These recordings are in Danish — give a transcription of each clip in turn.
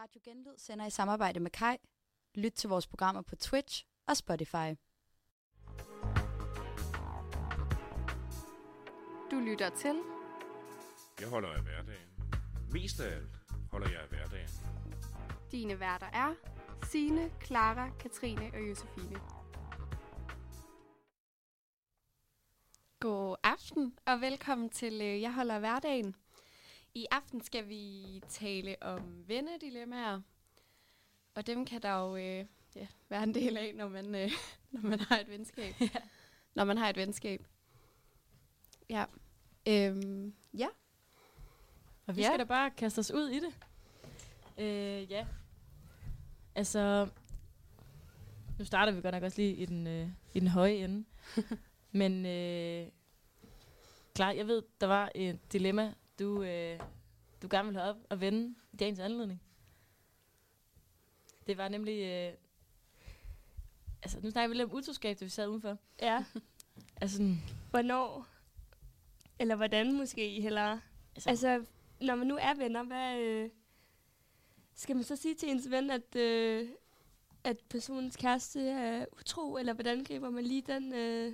Radio Genlyd sender i samarbejde med Kai. Lyt til vores programmer på Twitch og Spotify. Du lytter til Jeg holder af hverdagen. Mest af alt holder jeg af hverdagen. Dine værter er Sine, Clara, Katrine og Josefine. God aften og velkommen til øh, Jeg holder af hverdagen. I aften skal vi tale om vennedilemmaer, og dem kan der jo øh, ja, være en del af, når man, øh, når man har et venskab. ja. Når man har et venskab. Ja. Øhm, ja. Og vi Ja. skal da bare kaste os ud i det. Øh, ja. Altså, nu starter vi godt nok også lige i den, øh, i den høje ende. Men øh, klar, jeg ved, der var et dilemma, du, øh, du gerne ville have op og vende i dagens anledning. Det var nemlig... Øh, altså, nu snakker vi lidt om utroskab, da vi sad udenfor. Ja, Altså, sådan, hvornår? Eller hvordan måske hellere? altså, Altså, når man nu er venner, hvad... Øh, skal man så sige til ens ven, at, øh, at personens kæreste er utro, eller hvordan griber man lige den øh,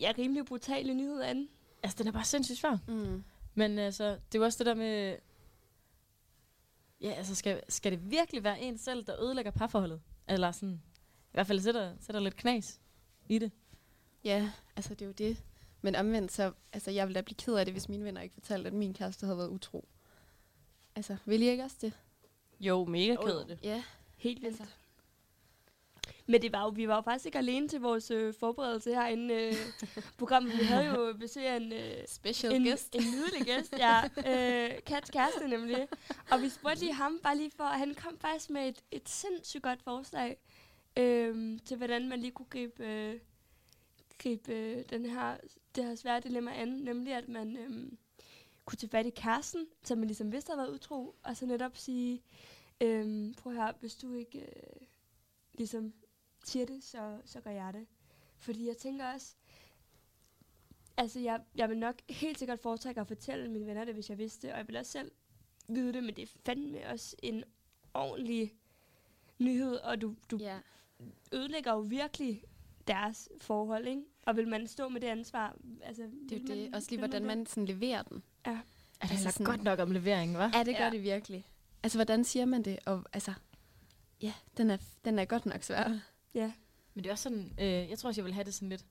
ja, rimelig brutale nyhed an? Altså, den er bare sindssygt svær. Mm. Men altså, det er jo også det der med... Ja, altså, skal, skal det virkelig være en selv, der ødelægger parforholdet? Eller sådan, i hvert fald sætter, sætter lidt knas i det. Ja, altså det er jo det. Men omvendt så, altså jeg ville da blive ked af det, hvis mine venner ikke fortalte, at min kæreste havde været utro. Altså, vil I ikke også det? Jo, mega ked af det. Ja, Helt vildt. altså. Men det var jo, vi var jo faktisk ikke alene til vores øh, forberedelse herinde. Øh, programmet. Vi havde jo besøg af en, øh, Special en, guest. en nydelig gæst, ja. Øh, Kats kæreste nemlig. Og vi spurgte lige ham, bare lige for, han kom faktisk med et, et sindssygt godt forslag øh, til, hvordan man lige kunne gribe, øh, gribe øh, den her, det her svære dilemma an. Nemlig, at man øh, kunne tage fat i kæresten, som man ligesom vidste havde været utro, og så netop sige, øh, prøv her, hvis du ikke øh, ligesom siger det, så, så gør jeg det. Fordi jeg tænker også, Altså, jeg, jeg vil nok helt sikkert foretrække at fortælle mine venner det, hvis jeg vidste det, og jeg vil også selv vide det, men det er fandme også en ordentlig nyhed, og du, du Ja. ødelægger jo virkelig deres forhold, ikke? Og vil man stå med det ansvar? Altså, Det er det. man, Også lige, hvordan man sådan leverer den. Er det Altså altså sådan- godt nok om leveringen, hva'? Ja, det gør Ja. det virkelig. Altså, hvordan siger man det? Og altså, ja, den er, den er godt nok svær. Ja, Men det er også sådan, øh, jeg tror også, jeg vil have det sådan lidt...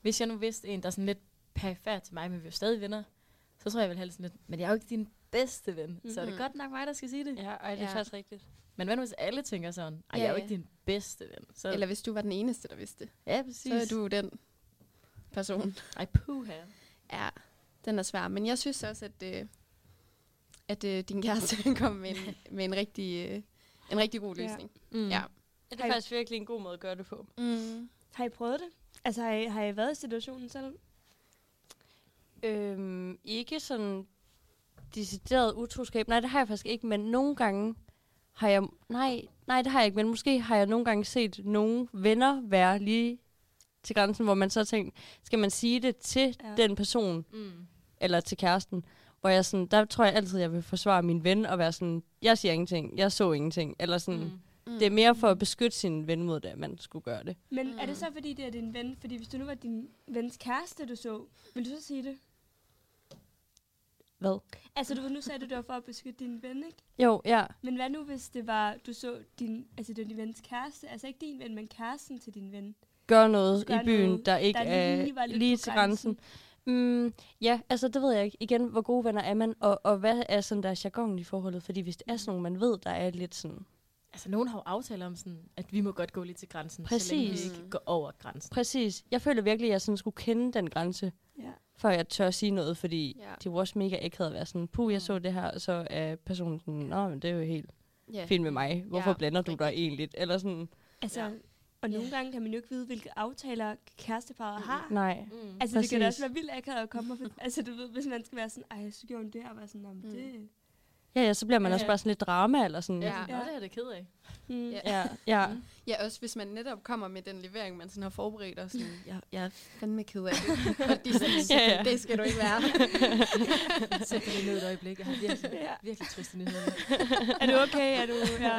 Hvis jeg nu vidste en, der er sådan lidt perifær til mig, men vi er jo stadig venner, så tror jeg, jeg vil have det sådan lidt, men jeg er jo ikke din bedste ven, mm-hmm. så er det Mhm. godt nok mig, der skal sige det. Ja, ej, det er Ja. faktisk rigtigt. Men hvad nu, hvis alle tænker sådan, ej, Ja, jeg er jo ja. ikke din bedste ven. Så, Eller hvis du var den eneste, der vidste det, ja, præcis. så er du den person. Ej, puha. Ja, den er svær. Men jeg synes også, at, øh, at øh, din kæreste kom med en, med en rigtig, øh, en rigtig god Ja. løsning. Mm. Ja. Det er faktisk virkelig en god måde at gøre det på. Mm. har I prøvet det? Altså, har I, har I været i situationen selv? Øhm, ikke sådan decideret utroskab. Nej, det har jeg faktisk ikke, men nogle gange har jeg... Nej, nej, det har jeg ikke, men måske har jeg nogle gange set nogle venner være lige til grænsen, hvor man så tænkt, skal man sige det til ja. den person, Mm. eller til kæresten? Hvor jeg sådan, der tror jeg altid, jeg vil forsvare min ven, og være sådan, jeg siger ingenting, jeg så ingenting, eller sådan... Mm. Mm. Det er mere for at beskytte sin ven mod det, at man skulle gøre det. Men mm. er det Mm. så, fordi det er din ven? Fordi hvis du nu var din vens kæreste, du så, vil du så sige det? Hvad? Altså, du nu sagde du, det var for at beskytte din ven, ikke? Jo, ja. Men hvad nu, hvis det var, du så din, altså det var din vens kæreste, altså ikke din ven, men kæresten til din ven, Gør noget Gør i byen, noget, der ikke der er lige lige på til grænsen. Mm, ja, altså det ved jeg ikke. Igen, hvor gode venner er man, og, og hvad er sådan der jargon i forholdet? Fordi hvis det er sådan nogen, man ved, der er lidt sådan... Altså, nogen har jo aftaler om sådan, at vi må godt gå lidt til grænsen, så længe vi Præcis. ikke går over grænsen. Præcis. Jeg føler virkelig, at jeg sådan skulle kende den grænse, Ja. før jeg tør sige noget, fordi Ja. det var også mega akavet at være sådan, puh, jeg så det her, og så er personen sådan, nå, men det er jo helt Ja. fint med mig. Hvorfor Ja, blander du dig egentlig? Eller sådan, Altså, Ja. og nogle gange kan man jo ikke vide, hvilke aftaler kæresteparret har. nej. Mm. Altså, det kan da Præcis. også være vildt akavet at komme og for, Altså, du ved, hvis man skal være sådan, ej, så gjorde hun det her, og være sådan, "Nå, men Mm. det... Ja, ja, så bliver man Ja, også ja. bare sådan lidt drama, eller sådan. Ja. Nå, det er da ked af. Mm. Ja. ja. ja. Ja, også hvis man netop kommer med den levering, man sådan har forberedt, og sådan, jeg, jeg er fandme ked af det. og de sådan, Ja, ja. det skal du ikke være. Sæt dig ned et øjeblik. Jeg har virkelig, Ja. virkelig triste nyheder. Er du okay? Er du... Ja,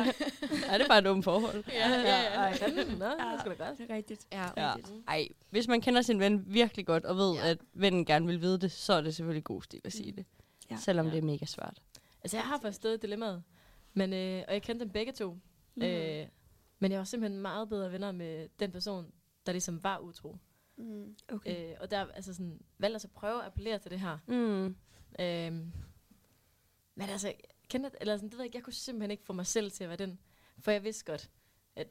ja, det er bare et dumt forhold. ja, ja, ja. Ej, fanden. Nå, det er da godt. det er rigtigt. ja. Ja. Ej, hvis man kender sin ven virkelig godt, og ved, Ja. ja. at vennen gerne vil vide det, så er det selvfølgelig god stil at sige det. Ja. Selvom Ja. det er mega svært. Altså, jeg har faktisk stået i dilemmaet. Men, øh, og jeg kendte dem begge to. Mm. Øh, men jeg var simpelthen meget bedre venner med den person, der ligesom var utro. Mm. Okay. Øh, og der altså sådan, valgte altså at prøve at appellere til det her. Mm. Øhm, men altså, kendte, eller sådan, det ved jeg, ikke, jeg kunne simpelthen ikke få mig selv til at være den. For jeg vidste godt, at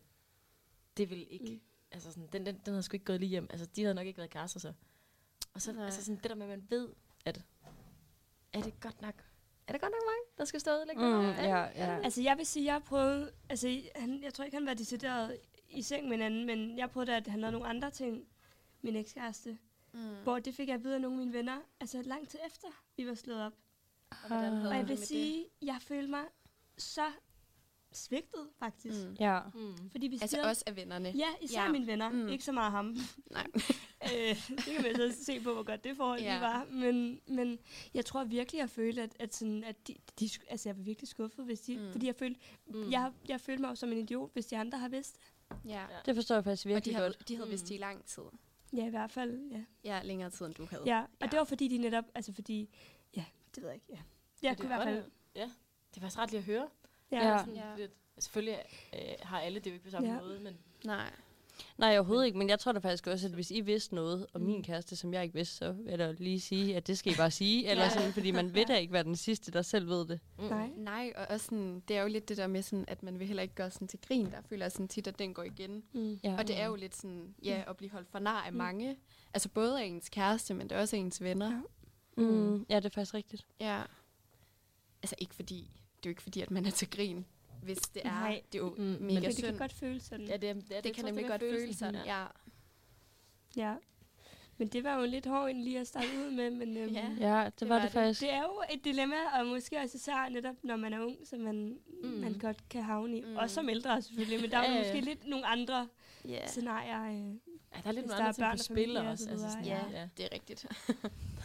det ville ikke, Mm. mm. altså sådan, den, den, den havde sgu ikke gået lige hjem. Altså, de havde nok ikke været kærester så. Og så, Nej. altså sådan, det der med, at man ved, at er det godt nok, er det godt nok mig, der skal stå og ødelægge Mm, det ja, ja. Altså, jeg vil sige, jeg prøvet... Altså, han, jeg tror ikke, han var decideret i seng med hinanden, men jeg prøvede, at han havde nogle andre ting, min ekskæreste. Mm. Hvor det fik jeg at vide af nogle af mine venner, altså lang tid efter, vi var slået op. Og Og jeg det vil sige, jeg følte mig så svigtet, faktisk. det? Mm. ja. Mm. Fordi vi Altså også af vennerne. Ja, især Ja. mine venner. Mm. Ikke så meget ham. Nej. øh, det kan man så se på, hvor godt det forhold Ja. var. Men, men jeg tror virkelig, jeg følte, at, at, sådan, at de, de, altså, jeg var virkelig skuffet, hvis de, Mm. mm. fordi jeg følte, Mm. mm. jeg, jeg følte mig jo som en idiot, hvis de andre har vidst. Ja. Det forstår jeg faktisk Og de virkelig havde, godt. de havde Mm. vidst det i lang tid. Ja, i hvert fald, ja. Ja, længere tid, end du havde. ja. Og Ja. det var fordi, de netop, altså fordi, ja, det ved jeg ikke, ja. Jeg det kunne i er hvert fald, Ja, det faktisk ret lige at høre. ja. Ja. Sådan, Ja. fordi at- Selvfølgelig øh, har alle det jo ikke på samme Ja. måde, men Nej. Nej, overhovedet ikke, men jeg tror da faktisk også, at hvis I vidste noget om Mm. min kæreste, som jeg ikke vidste, så vil jeg da lige sige, at det skal I bare sige. Eller Ja. sådan, fordi man vil da ikke være den sidste, der selv ved det. mm. Nej. Nej, og også sådan, det er jo lidt det der med, sådan, at man vil heller ikke gøre sådan til grin. Der føler sådan tit, at den går igen. Mm. Ja. Og det er jo lidt sådan, ja, at blive holdt for nar af Mm. mange. Altså både af ens kæreste, men det er også af ens venner. Ja. Mm, ja, det er faktisk rigtigt. Ja. Altså ikke fordi, det er jo ikke fordi, at man er til grin, hvis det er. Nej. Det er jo Mm, mega Men det synd. kan godt føles sådan. Ja, det, det, er, det, kan nemlig godt føles sådan, ja. Ja. Men det var jo lidt hårdt egentlig lige at starte ud med, men øhm, Ja. Ja, det, det var var det det. faktisk. det er jo et dilemma, og måske også især netop, når man er ung, så man, Mm. man godt kan havne i. Mm. Også som ældre selvfølgelig, men der er Ja, jo ja, ja. måske lidt nogle andre Ja, scenarier. Øh, Ja, der er lidt er ting børn spil familie og også. så Altså, sådan, ja, ja. det er rigtigt.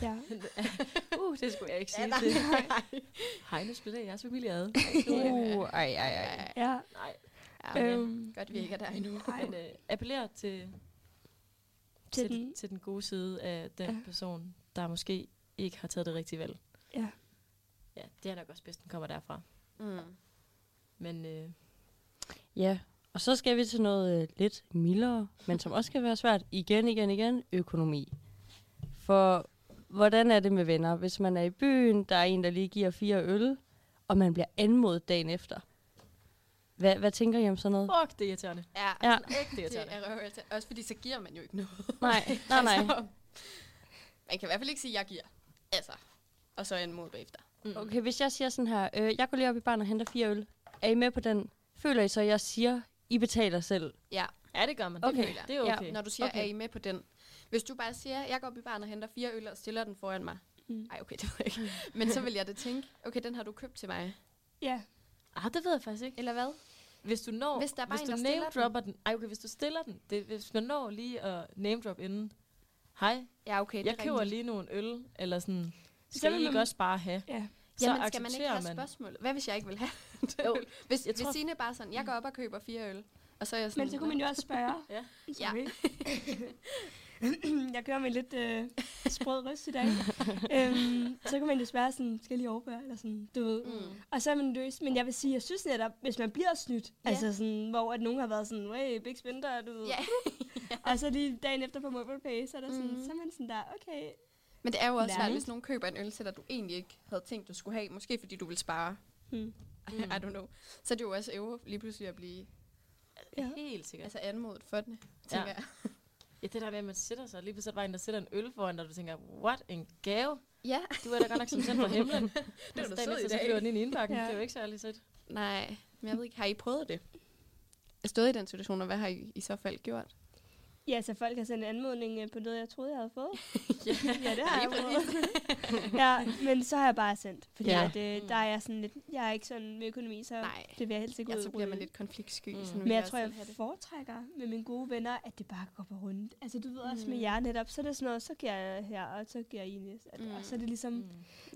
ja. Uh, det skulle jeg ikke sige Ja, til. nej. Hej, nu spiller jeg jeres familie ad. Uh, ej, ej, ej. ja. Nej, Ja, Øhm, godt, vi ikke er der endnu. men øh, appellerer til, Til til, til den gode side af den Ja. ja. person, der måske ikke har taget det rigtige valg. ja. Ja, det er nok også bedst, den kommer derfra. Mm. Men øh, Ja, og så skal vi til noget øh, lidt mildere, men som også kan være svært. Igen, igen, igen, økonomi. For hvordan er det med venner? Hvis man er i byen, der er en, der lige giver fire øl, og man bliver anmodet dagen efter. Hvad, hvad tænker I om sådan noget? fuck, det er irriterende. Ja, Ja, Ægte det irriterende. er røvirriterende. Også fordi så giver man jo ikke noget. nej, nej, nej. Altså, man kan i hvert fald ikke sige, at jeg giver. Altså, og så en mod bagefter. Mm. Okay, hvis jeg siger sådan her, øh, jeg går lige op i barn og henter fire øl. Er I med på den? Føler I så, at jeg siger, I betaler selv? Ja, Ja, det gør man. Okay, Det, føler det er ja. okay. når du siger, Okay. er I med på den? Hvis du bare siger, jeg går op i baren og henter fire øl og stiller den foran mig. Mm. Ej, okay, det jeg ikke. Men så vil jeg da tænke, okay, den har du købt til mig. ja. Ah, det ved jeg faktisk ikke. Eller hvad? Hvis du når, Hvis der er bare hvis en, du name dropper den. Ej, okay, hvis du stiller den. Det, hvis man når lige at name drop inden. Hej, Ja, okay, jeg er køber rigtigt. lige nogle øl, eller sådan, Så skal vil I ikke også bare have? ja. Så Jamen, skal man ikke have man. spørgsmålet? Hvad hvis jeg ikke vil have Jo, øl? Hvis, jeg hvis tror- Signe bare sådan, jeg går op og køber fire øl, og så er jeg sådan... Men så kunne man jo også spørge. Ja. Sorry. jeg kører med lidt øh, sprød røst i dag. øhm, så kan man jo spørge sådan, skal jeg lige overbøre, eller sådan, du ved. Mm. Og så er man løs. Men jeg vil sige, jeg synes netop, hvis man bliver snydt, Ja. altså sådan, hvor at nogen har været sådan, hey, big spender, du ved. Ja. Og så lige dagen efter på MobilePay, så er, der sådan, Mhm. så er man sådan der, okay. Men det er jo også svært, hvis nogen køber en øl til dig, du egentlig ikke havde tænkt, du skulle have. Måske fordi du vil spare. Hmm. I don't know. Så er det jo også øve lige pludselig at blive Ja. Helt sikkert. altså anmodet for det, tænker Ja. jeg. Ja, det der med, at man sætter sig, lige pludselig er der bare en, der sætter en øl foran dig, og du tænker, what, en gave? Ja. Du er da godt nok som sendt fra himlen. Det var da dagen sød i efter, så dag. flyver den ind i indbakken. Ja. Det er jo ikke særlig sødt. Nej, men jeg ved ikke, har I prøvet det? Jeg stået i den situation, og hvad har I i så fald gjort? Ja, så folk har sendt en anmodning øh, på noget, jeg troede, jeg havde fået. ja, Ja, det har jeg fået. ja, men så har jeg bare sendt. Fordi Ja. ja. at, øh, der er jeg sådan lidt... Jeg er ikke sådan med økonomi, så Nej. det vil jeg helst ikke Ja, ud så og bliver man lidt konfliktsky. Mm. sådan Men jeg også tror, jeg foretrækker med mine gode venner, at det bare går på rundt. Altså, du ved også med Mm. jer netop, så er det sådan noget, så giver jeg her, og så giver jeg Ines. At, Mm. Og så er det ligesom, Mm.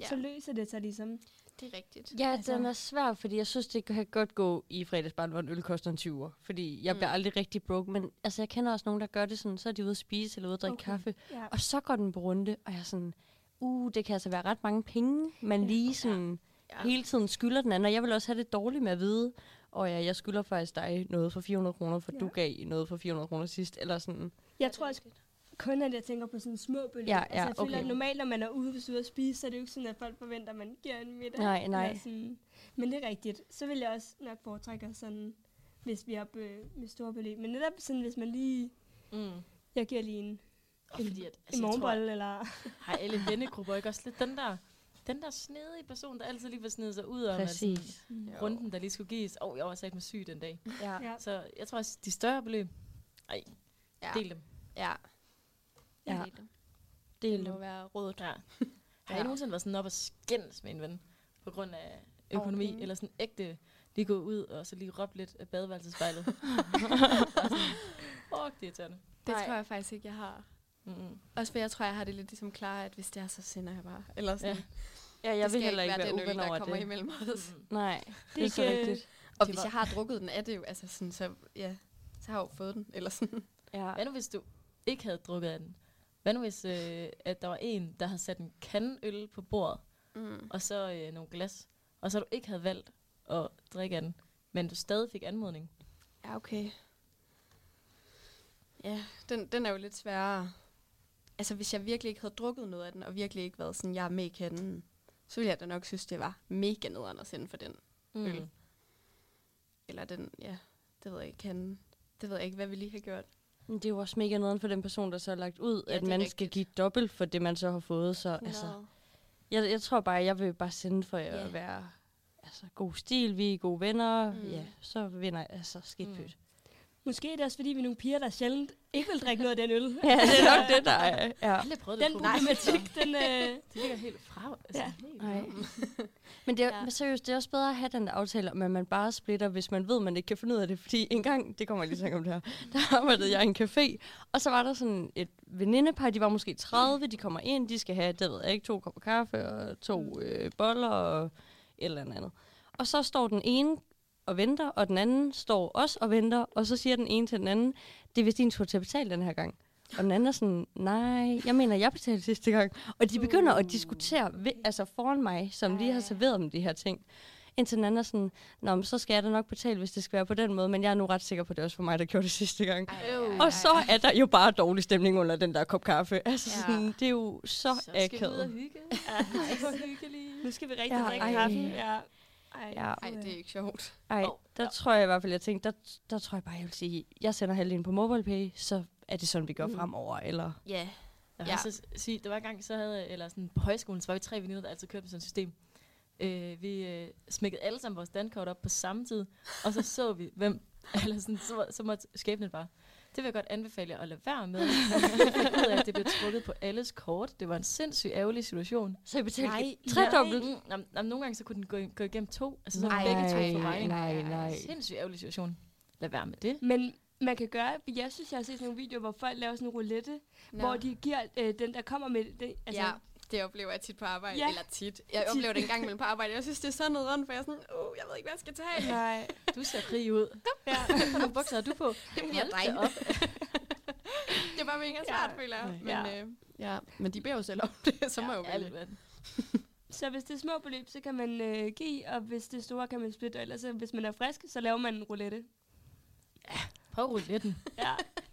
Ja, så løser det sig ligesom. Det er rigtigt. Ja, Altså- den er svær, fordi jeg synes, det kan godt gå i fredagsbarn, hvor en øl koster en 20'er. Fordi jeg bliver Mm. aldrig rigtig broke, men altså, jeg kender også nogen, der gør det sådan, så er de ude at spise eller ude at drikke Okay. kaffe. Ja. Og så går den på runde, og jeg er sådan, uh, det kan altså være ret mange penge, man lige sådan Ja. hele tiden skylder den anden. Og jeg vil også have det dårligt med at vide, og ja, jeg skylder faktisk dig noget for 400 kroner, for Ja. du gav noget for 400 kroner sidst. Eller sådan. Jeg tror også kun, at jeg tænker på sådan små beløb. Ja, altså, ja, jeg føler, okay. at normalt, når man er ude, hvis ude at spise, så er det jo ikke sådan, at folk forventer, at man giver en middag. Nej, nej. Sådan. Men det er rigtigt. Så vil jeg også nok foretrække sådan, hvis vi er oppe øh, med store beløb. Men netop sådan, hvis man lige... Mm. Jeg giver lige en, Og fordi at, en altså, tror, morgenbolle, eller... har alle vennegrupper ikke også lidt den der, den der snedige person, der altid lige vil snede sig ud om at sådan, Præcis. runden, der lige skulle gives. Åh, oh, jeg var sat med syg den dag. Ja. Ja. Så jeg tror også, de større beløb, ej, Ja. del dem. Ja. Ja. Det, Del det må dem. være rådet. Ja. Har I nogensinde været sådan op og skændes med en ven på grund af økonomi, penge. eller sådan ægte lige gå ud og så lige råbe lidt af badeværelsespejlet? Fuck, det er irriterende. Det Nej. tror jeg faktisk ikke, jeg har. Mm-mm. Også for jeg tror, jeg har det lidt ligesom klar, at hvis det er, så sender jeg bare. Eller sådan. Ja, det jeg vil heller ikke være være den øl, uven der over kommer det. imellem os. Mm-mm. Nej, det er ikke, så rigtigt. Og hvis jeg har drukket den, er det jo altså sådan, så ja, så har jeg jo fået den. Eller sådan. Ja. Hvad nu, hvis du ikke havde drukket af den? Hvad nu, hvis øh, at der var en, der havde sat en kande øl på bordet, Mm. og så øh, nogle glas, og så du ikke havde valgt at drikke af den, men du stadig fik anmodning? Ja, okay. Ja, den, den er jo lidt sværere. Altså, hvis jeg virkelig ikke havde drukket noget af den, og virkelig ikke været sådan, jeg er med i kanden, så ville jeg da nok synes, det var mega nederen at sende for den. Øl. Eller den, ja, det ved jeg ikke, kanden. Det ved jeg ikke, hvad vi lige har gjort. Men det er jo også mega nederen for den person, der så har lagt ud, Ja, at man skal rigtigt. give dobbelt for det, man så har fået. Så altså, jeg, jeg tror bare, jeg vil bare sende for Ja. at være altså, god stil, vi er gode venner. Mm. Ja, så vinder jeg altså skidt Mm. Måske er det også, fordi vi er nogle piger, der sjældent ikke vil drikke noget af den øl. Ja, det er nok det, der er. Ja. Prøvet det Den problem. problematik, den... Øh, Det ligger helt fra. Altså, Ja. helt Nej. Men det er, Ja. seriøst, det er også bedre at have den der aftale om, at man bare splitter, hvis man ved, man ikke kan finde ud af det. Fordi en gang, det kommer jeg lige til at om det her, der arbejdede jeg i en café, og så var der sådan et venindepar, de var måske 30, de kommer ind, de skal have, det ved jeg ikke, to kopper kaffe og to øh, boller og et eller andet. Og så står den ene og venter, og den anden står også og venter, og så siger den ene til den anden, det er vist din tur til at betale den her gang. Og den anden er sådan, nej, jeg mener, jeg betalte sidste gang. Og de begynder at diskutere ved, altså foran mig, som lige har serveret dem de her ting. Indtil den anden er sådan, Nå, men så skal jeg da nok betale, hvis det skal være på den måde, men jeg er nu ret sikker på, at det også for mig, der gjorde det sidste gang. Ej, Og så er der jo bare dårlig stemning under den der kop kaffe. Altså, Ja. sådan, det er jo så, Så skal vi ud og akavet. hygge. Ej, hvor hyggeligt. nu skal vi rigtig Ja, drikke ej. kaffen. Ja. Ej, Ja. Ej, det er ikke sjovt. Ej, der ja. tror jeg i hvert fald, jeg tænkte, der, der tror jeg bare, jeg vil sige, jeg sender halvdelen på MobilePay, så er det sådan, vi gør Mm. fremover, eller... Ja. Jeg vil Ja. så sige, der var en gang, så havde, eller sådan på højskolen, så var vi tre veninder, der altid kørte med sådan et system. Øh, vi øh, smækkede alle sammen vores dankort op på samme tid, og så så vi, hvem, eller sådan, så, så måtte skæbnen bare. Det vil jeg godt anbefale jer at lade være med. Jeg ved, at det blev trukket på alles kort. Det var en sindssygt ærgerlig situation. Så jeg betalte Nej, tredobbelt. Mm, jamen, jamen, nogle gange så kunne den gå, gå igennem to. Altså så Nej, begge to nej, for mig. nej, nej. Sindssygt ærgerlig situation. Lad være med det. Men man kan gøre, jeg synes, jeg har set sådan nogle videoer, hvor folk laver sådan en roulette, Nå. hvor de giver øh, den, der kommer med det. Altså, ja, det oplever jeg tit på arbejde. Ja. Eller tit. Jeg oplever det en gang imellem på arbejde. Jeg synes, det er så nederen, for jeg er sådan, uh, jeg ved ikke, hvad jeg skal tage. Nej. Du ser krig ud. Ja. Hvilke bukser har du på? Det bliver dig. op. det er bare mega svært, Ja. føler jeg. Men, Ja. øh, ja. men de beder jo selv om det, så må jeg jo Ja, vælge. Så hvis det er små beløb, så kan man øh, give, og hvis det er store, kan man splitte. Og ellers, så, hvis man er frisk, så laver man en roulette. Prøv rouletten. Ja.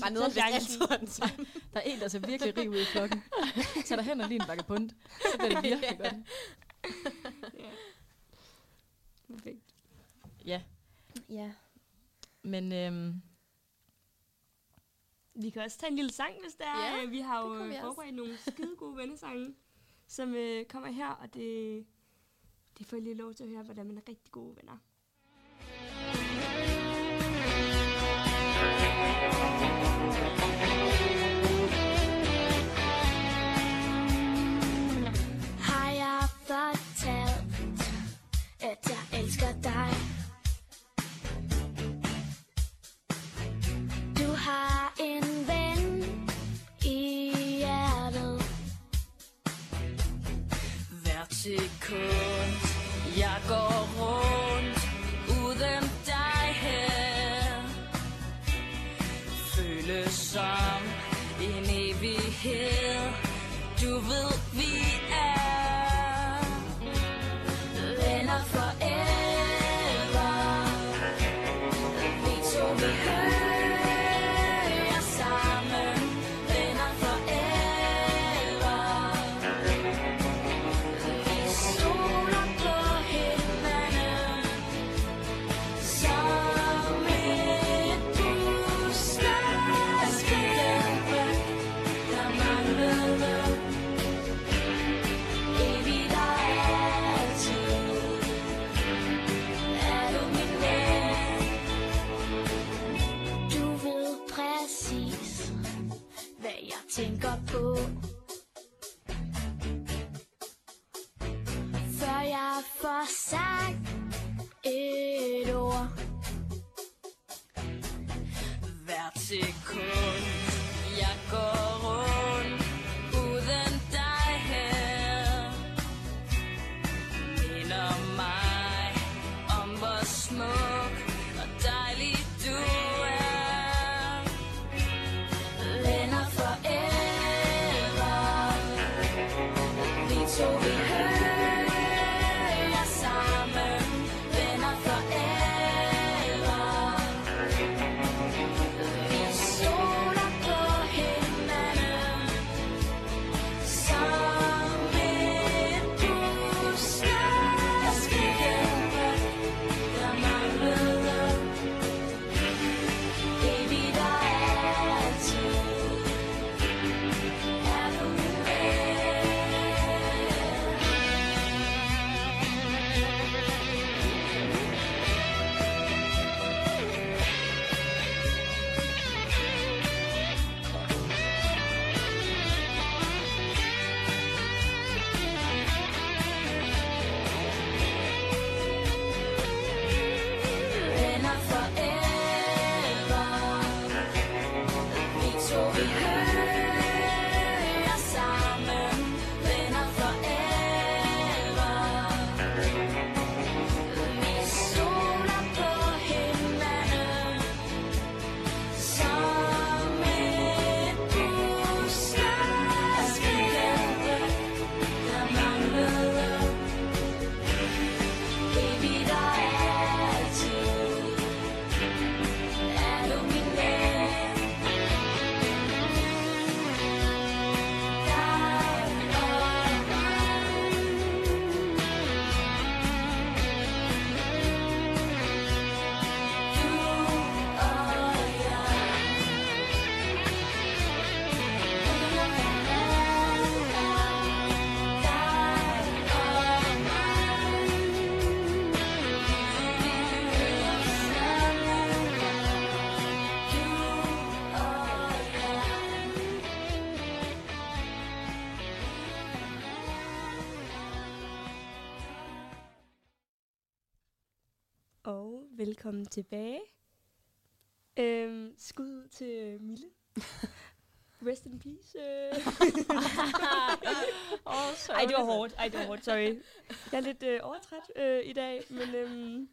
Bare ned og Tag chancen. Der er en, der ser virkelig rig ud i flokken. Så der hen og lige en bakke bunt. Så bliver det virkelig godt. Perfekt. Ja, Ja. men øhm, Vi kan også tage en lille sang, hvis der er. Ja, vi har det jo vi øh, også. forberedt nogle skide gode vennesange, som øh, kommer her, og det, det får I lige lov til at høre, hvordan man er rigtig gode venner. fortalt, at jeg elsker dig. Du har en ven i hjertet. Hvert sekund, jeg går velkommen tilbage. Øhm, skud ud til Mille. Rest in peace. Øh. Åh, Ej, det var hårdt. Ej, det var hårdt. Sorry. Jeg er lidt øh, overtræt øh, i dag, men øhm,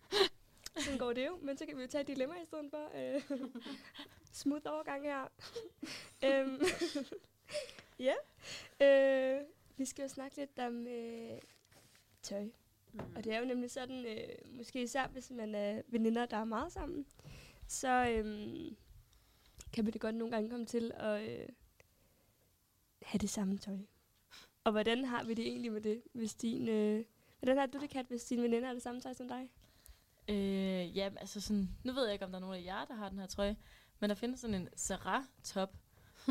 sådan går det jo. Men så kan vi jo tage et dilemma i stedet for. Øh, smooth overgang her. øhm, ja. Øh, vi skal jo snakke lidt om øh, tøj. Mm. Og det er jo nemlig sådan, øh, måske især hvis man er veninder, der er meget sammen, så øhm, kan man det godt nogle gange komme til at øh, have det samme tøj. Og hvordan har vi det egentlig med det, hvis din... Øh, hvordan har du det, Kat, hvis dine veninder har det samme tøj som dig? Øh, ja, altså sådan, nu ved jeg ikke, om der er nogen af jer, der har den her trøje, men der findes sådan en Sarah-top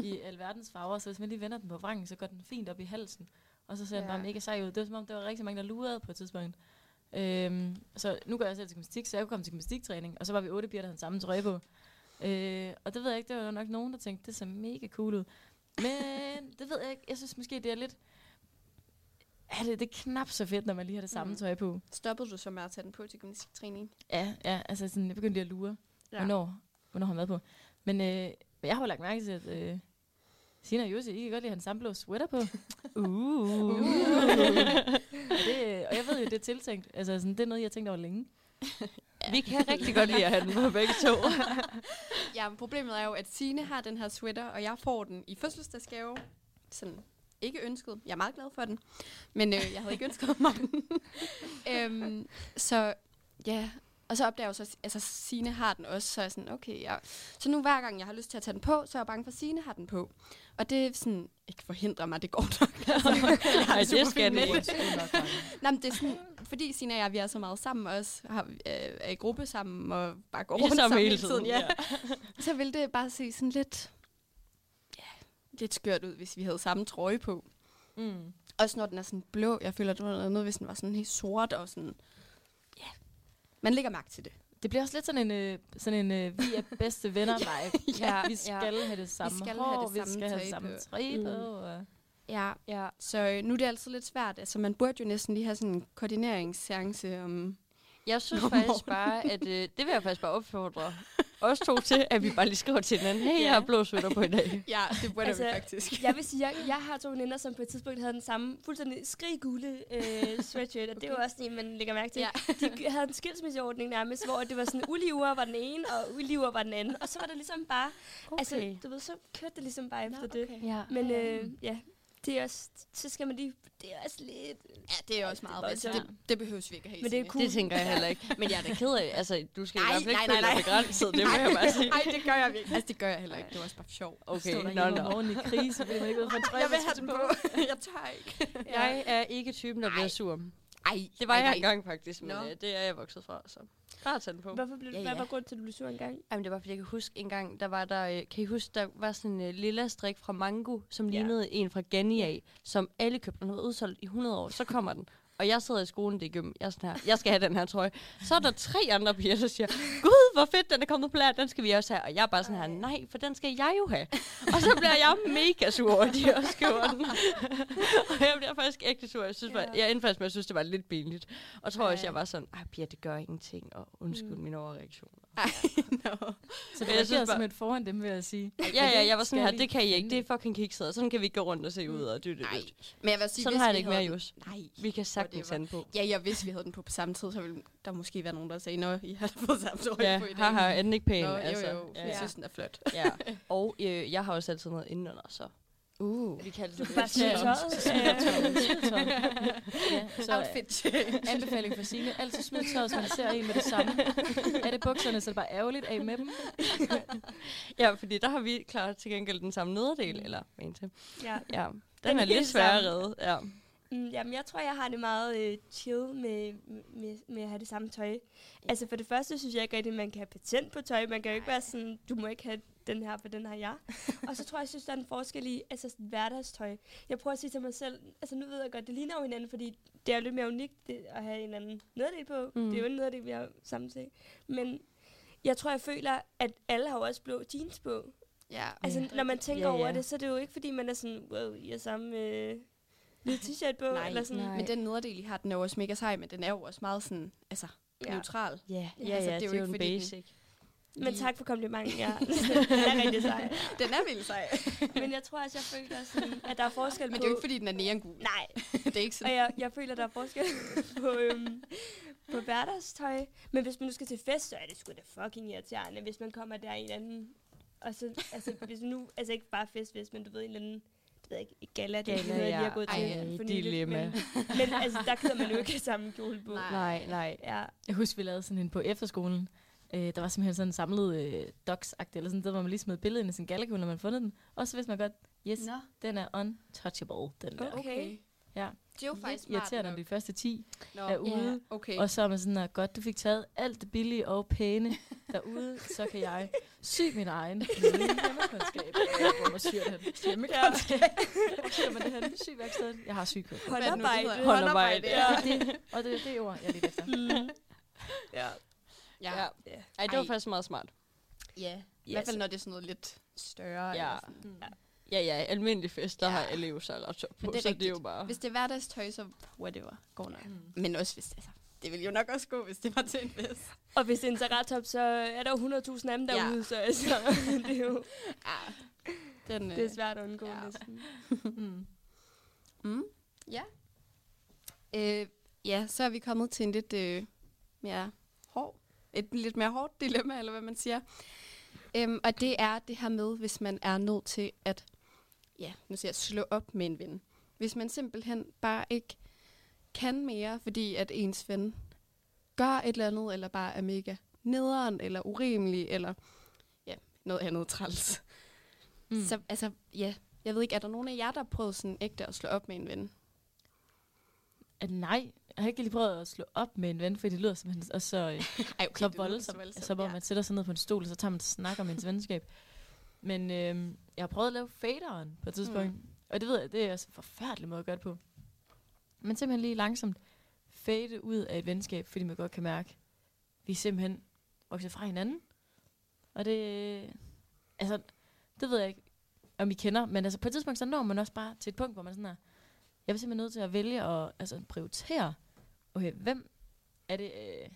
i alverdens farver, så hvis man lige vender den på vrangen, så går den fint op i halsen, og så ser den Ja. bare mega sej ud. Det var som om, der var rigtig mange, der lurede på et tidspunkt. Øhm, så nu går jeg selv til gymnastik, så jeg kunne komme til gymnastiktræning, og så var vi otte piger, der havde den samme trøje på. Øh, og det ved jeg ikke, det var nok nogen, der tænkte, det ser mega cool ud. Men det ved jeg ikke, jeg synes måske, det er lidt... Ja, det, det er knap så fedt, når man lige har det samme Mm. tøj på. Stoppede du så med at tage den på til gymnastiktræning? Ja, ja, altså sådan, jeg begyndte lige at lure, ja. hvornår, hvornår han været på. Men øh, jeg har jo lagt mærke til, at øh, Sina og Jussi, I kan godt lide at have en samme blå sweater på. Uh. Og, det, og jeg ved jo, det er tiltænkt. Altså, sådan, det er noget, jeg har tænkt over længe. Vi kan rigtig godt lide at have den på begge to. Ja, men problemet er jo, at Sine har den her sweater, og jeg får den i fødselsdagsgave. Sådan ikke ønsket. Jeg er meget glad for den. Men øh, jeg havde ikke ønsket mig den. øhm, så ja, og så opdager jeg jo så, altså Sine har den også, så er jeg sådan, okay, ja. Så nu hver gang jeg har lyst til at tage den på, så er jeg bange for, at Sine har den på. Og det er sådan, ikke forhindrer mig, det går nok. Altså, Nej, det skal det ikke. Nej, men det er sådan, fordi Sina og jeg, vi er så meget sammen også, har, øh, er i gruppe sammen og bare går rundt sammen hele tiden, ja. så ville det bare se sådan lidt, ja, lidt skørt ud, hvis vi havde samme trøje på. Mm. Også når den er sådan blå. Jeg føler, det var noget andet, hvis den var sådan helt sort og sådan, ja. Man lægger mærke til det. Det bliver også lidt sådan en, øh, sådan en øh, vi er bedste venner vibe. Ja, vi skal have det samme skal hår, have det vi samme skal have tøj det samme tøj Mm. Og Ja, Ja. så øh, nu er det altid lidt svært. Altså, man burde jo næsten lige have sådan en koordineringsseance om... Jeg synes Nå, faktisk morgen. bare, at øh, det vil jeg faktisk bare opfordre os to til, at vi bare lige skriver til hinanden, hey, jeg har blå sweater på i dag. Ja, det burde Altså, vi faktisk. Jeg vil sige, jeg, jeg har to veninder, som på et tidspunkt havde den samme fuldstændig skriggule øh, sweatshirt, og det var også en, man lægger mærke til. Ja. De havde en skilsmisseordning nærmest, hvor det var sådan, ulige uger var den ene, og ulige uger var den anden. Og så var det ligesom bare, okay. altså, du ved, så kørte det ligesom bare efter det. Ja. Men øh, ja, det er også, så skal man lige, det er også lidt... Ja, det er også meget altså, det, det behøves vi ikke at have. Men det er cool. Det tænker jeg heller ikke. Men jeg er da ked af, altså, du skal i Nej, hvert fald ikke nej, nej, nej. begrænset, det må jeg bare sige. Nej, det gør jeg virkelig. Altså, det gør jeg heller ikke. Det var også bare sjov. Okay, nå, nå. om morgenen i krise, fordi man ikke en trøje Jeg vil have den på. jeg tør ikke. Jeg er ikke typen, der bliver sur. Ej, Det var ej, jeg engang faktisk, men Nå. øh, det er jeg vokset fra, så bare tage den på. Hvorfor blev, Ja, ja. Hvad var grunden til, at du blev sur engang? Jamen, det var, fordi jeg kan huske en gang, der var der, øh, kan I huske, der var sådan en uh, lilla strik fra Mango, som Ja. lignede en fra Genia, som alle købte. Den har været udsolgt i 100 år. Så kommer den. Og jeg sidder i skolen, det er gym. Jeg er sådan her, jeg skal have den her trøje. Så er der tre andre piger, der siger, Gud, hvor fedt, den er kommet på lager, den skal vi også have. Og jeg er bare sådan her, nej, for den skal jeg jo have. Og så bliver jeg mega sur, over, de også køber den. og jeg bliver faktisk ægte sur. Jeg, synes, Ja. jeg endte faktisk med, at jeg synes, det var lidt pinligt. Og tror også, jeg var sådan, ej Pia, det gør ingenting. Og undskyld Mm. min overreaktion. Ej, no. Så det jeg jeg synes synes bare- simpelthen foran dem, vil jeg sige. Ja, ja, jeg var sådan her, det kan I ikke. Det er fucking kikset. Sådan kan vi ikke gå rundt og se ud og dytte Nej. lidt. Men jeg vil sige, Sådan har jeg det ikke mere, Jus. Nej. Vi kan sagtens den på. Ja, ja, hvis vi havde den på på samme tid, så ville der måske være nogen, der sagde, Nå, I har fået samme trøje Ja, på i dag. haha, er den ikke pæn? Nå, altså. jo, jo, Ja, jeg ja. synes, den er flot. ja. Og øh, jeg har også altid noget indenunder, så Uh. vi kan altid Bare smid tøjet. så Outfit change. anbefaling for Signe. Altid smid tøjet, hvis man ser en med det samme. Er det bukserne, så er det bare ærgerligt af med dem. Ja, fordi der har vi klart til gengæld den samme nederdel, eller en til. Ja. Ja, den, Den er er lidt helt svær at redde. Ja. Mm, jamen, jeg tror, jeg har det meget øh, chill med, med, med at have det samme tøj. Altså, for det første synes jeg ikke rigtig, at man kan have patent på tøj. Man kan jo ikke være sådan, du må ikke have den her, for den har jeg. og så tror jeg, jeg synes, der er en forskel i altså, sådan hverdagstøj. Jeg prøver at sige til mig selv, altså nu ved jeg godt, det ligner jo hinanden, fordi det er jo lidt mere unikt det, at have en anden nederdel på. Mm. Det er jo en nederdel, vi har sammen til. Men jeg tror, jeg føler, at alle har jo også blå jeans på. Ja. Altså, Ja. når man tænker Ja, over ja. det, så er det jo ikke, fordi man er sådan, wow, I har samme øh, lille t-shirt på. Nej, eller sådan. nej. Men den nederdel, I har, den er jo også mega sej, men den er jo også meget sådan, altså, Ja. neutral. Ja, ja, altså, ja, det er jo det er jo ikke, en fordi den- basic. Men tak for komplimenten, ja. den er rigtig sej. Den er vildt sej. Men jeg tror også, jeg føler, sådan, at der er forskel Men på... det er jo ikke, fordi den er neongul. Nej, det er ikke og sådan. jeg, jeg føler, der er forskel på, øhm, på hverdagstøj. Men hvis man nu skal til fest, så er det sgu da fucking irriterende, hvis man kommer der i en anden... Og så, altså, hvis nu, altså ikke bare fest, hvis man du ved, en eller anden det ved ikke, gala, det er Gala, noget, jeg lige ja. har gået Ej, til ja, for nyligt, dilemma. Men, men altså, der kan man jo ikke have samme kjole på. Nej. Nej, nej. Ja, Jeg husker, vi lavede sådan en på efterskolen. Øh, der var simpelthen sådan en samlet øh, docs eller sådan der, hvor man lige smed billedet ind i sin gallekjole, når man fundet den. Og så vidste man godt, yes, Nå, den er untouchable, den der. Okay. Ja. Det er jo faktisk Lidt smart irriterende, når nok. de første 10 Nå, er ude. Okay. Og så er man sådan, at godt, du fik taget alt det billige og pæne derude, så kan jeg sy min egen hjemmekundskab. Hvor man syr det hen. Hjemmekundskab. Hvor syr man det hen? Syværkstedet. Jeg har syg Håndarbejde. Håndarbejde, Ja. det, og det er det ord, jeg er lidt efter. Mm. ja. Ja. Ja. Ej, det var Ej. faktisk meget smart. ja. I hvert fald, når det er sådan noget lidt større. Ja. eller sådan. Ja, ja, almindelig fest, der Ja. har alle jo så ret top på, Men det er så det er jo bare... Hvis det er hverdagstøj, så whatever. Går nok. Mm. Men også hvis, altså, det ville jo nok også gå, hvis det var til en fest. Og hvis det er en terrattop, så er der jo 100.000 af dem Ja. derude, så altså, det er jo... Ja. Den, Det er svært at undgå ja. ja. næsten. Mm. Mm, ja. Øh, ja, så er vi kommet til en lidt øh, mere hård, et lidt mere hårdt dilemma, eller hvad man siger. Øhm, og det er det her med, hvis man er nødt til at, ja, nu siger jeg, slå op med en ven. Hvis man simpelthen bare ikke kan mere, fordi at ens ven gør et eller andet, eller bare er mega nederen, eller urimelig, eller ja, noget andet træls. Mm. Så altså, ja, jeg ved ikke, er der nogen af jer, der har prøvet sådan ægte at slå op med en ven? At nej, jeg har ikke lige prøvet at slå op med en ven, for det lyder simpelthen også så, øh, Ej, okay, så voldsomt. voldsomt, Altså, hvor ja. man sætter sig ned på en stol, og så tager man snak om ens venskab. Men øh, jeg har prøvet at lave faderen på et tidspunkt. Mm. Og det ved jeg, det er altså en forfærdelig måde at gøre det på. Men simpelthen lige langsomt fade ud af et venskab, fordi man godt kan mærke, at vi simpelthen vokset fra hinanden. Og det, altså, det ved jeg ikke, om I kender, men altså på et tidspunkt, så når man også bare til et punkt, hvor man sådan er, jeg er simpelthen nødt til at vælge og altså, prioritere, okay, hvem er det, øh,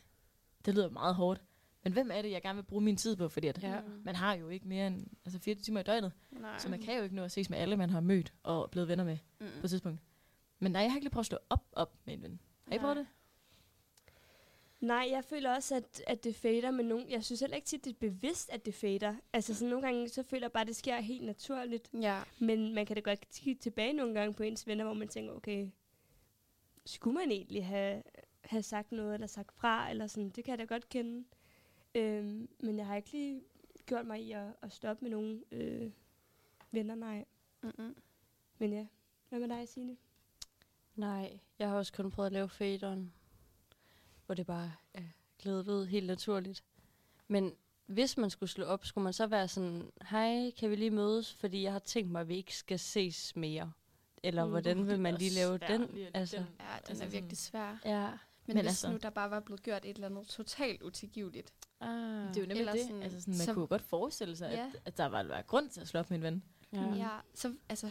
det lyder meget hårdt, men hvem er det, jeg gerne vil bruge min tid på, fordi at Ja. man har jo ikke mere end altså 24 timer i døgnet, Nej. så man kan jo ikke nå at ses med alle, man har mødt og blevet venner med Mm. på et tidspunkt. Men nej, jeg har ikke lige prøvet at slå op, op med en ven. Har I prøvet det? Nej, jeg føler også, at, at det fader, men nogen, jeg synes heller ikke tit, det er bevidst, at det fader. Altså sådan nogle gange, så føler jeg bare, at det sker helt naturligt. Ja. Men man kan da godt kigge tilbage nogle gange på ens venner, hvor man tænker, okay, skulle man egentlig have, have sagt noget, eller sagt fra, eller sådan, det kan jeg da godt kende. Øhm, men jeg har ikke lige gjort mig i at, at stoppe med nogen øh, venner, nej. Mm-mm. Men ja, hvad med dig, Signe? Nej, jeg har også kun prøvet at lave faderen, hvor det bare er glædet ud helt naturligt. Men hvis man skulle slå op, skulle man så være sådan, hej, kan vi lige mødes, fordi jeg har tænkt mig, at vi ikke skal ses mere. Eller Mm, mm, hvordan det vil man lige lave den? lige Altså, Ja, den Altså er virkelig svær. ja. Men, Men hvis altså- nu der bare var blevet gjort et eller andet totalt utilgiveligt. Ah, Det er jo nemlig det. sådan- altså sådan, man så- kunne jo godt forestille sig, Ja. at, at der var, var grund til at slå op med en ven. ja. Ja. ja, så altså...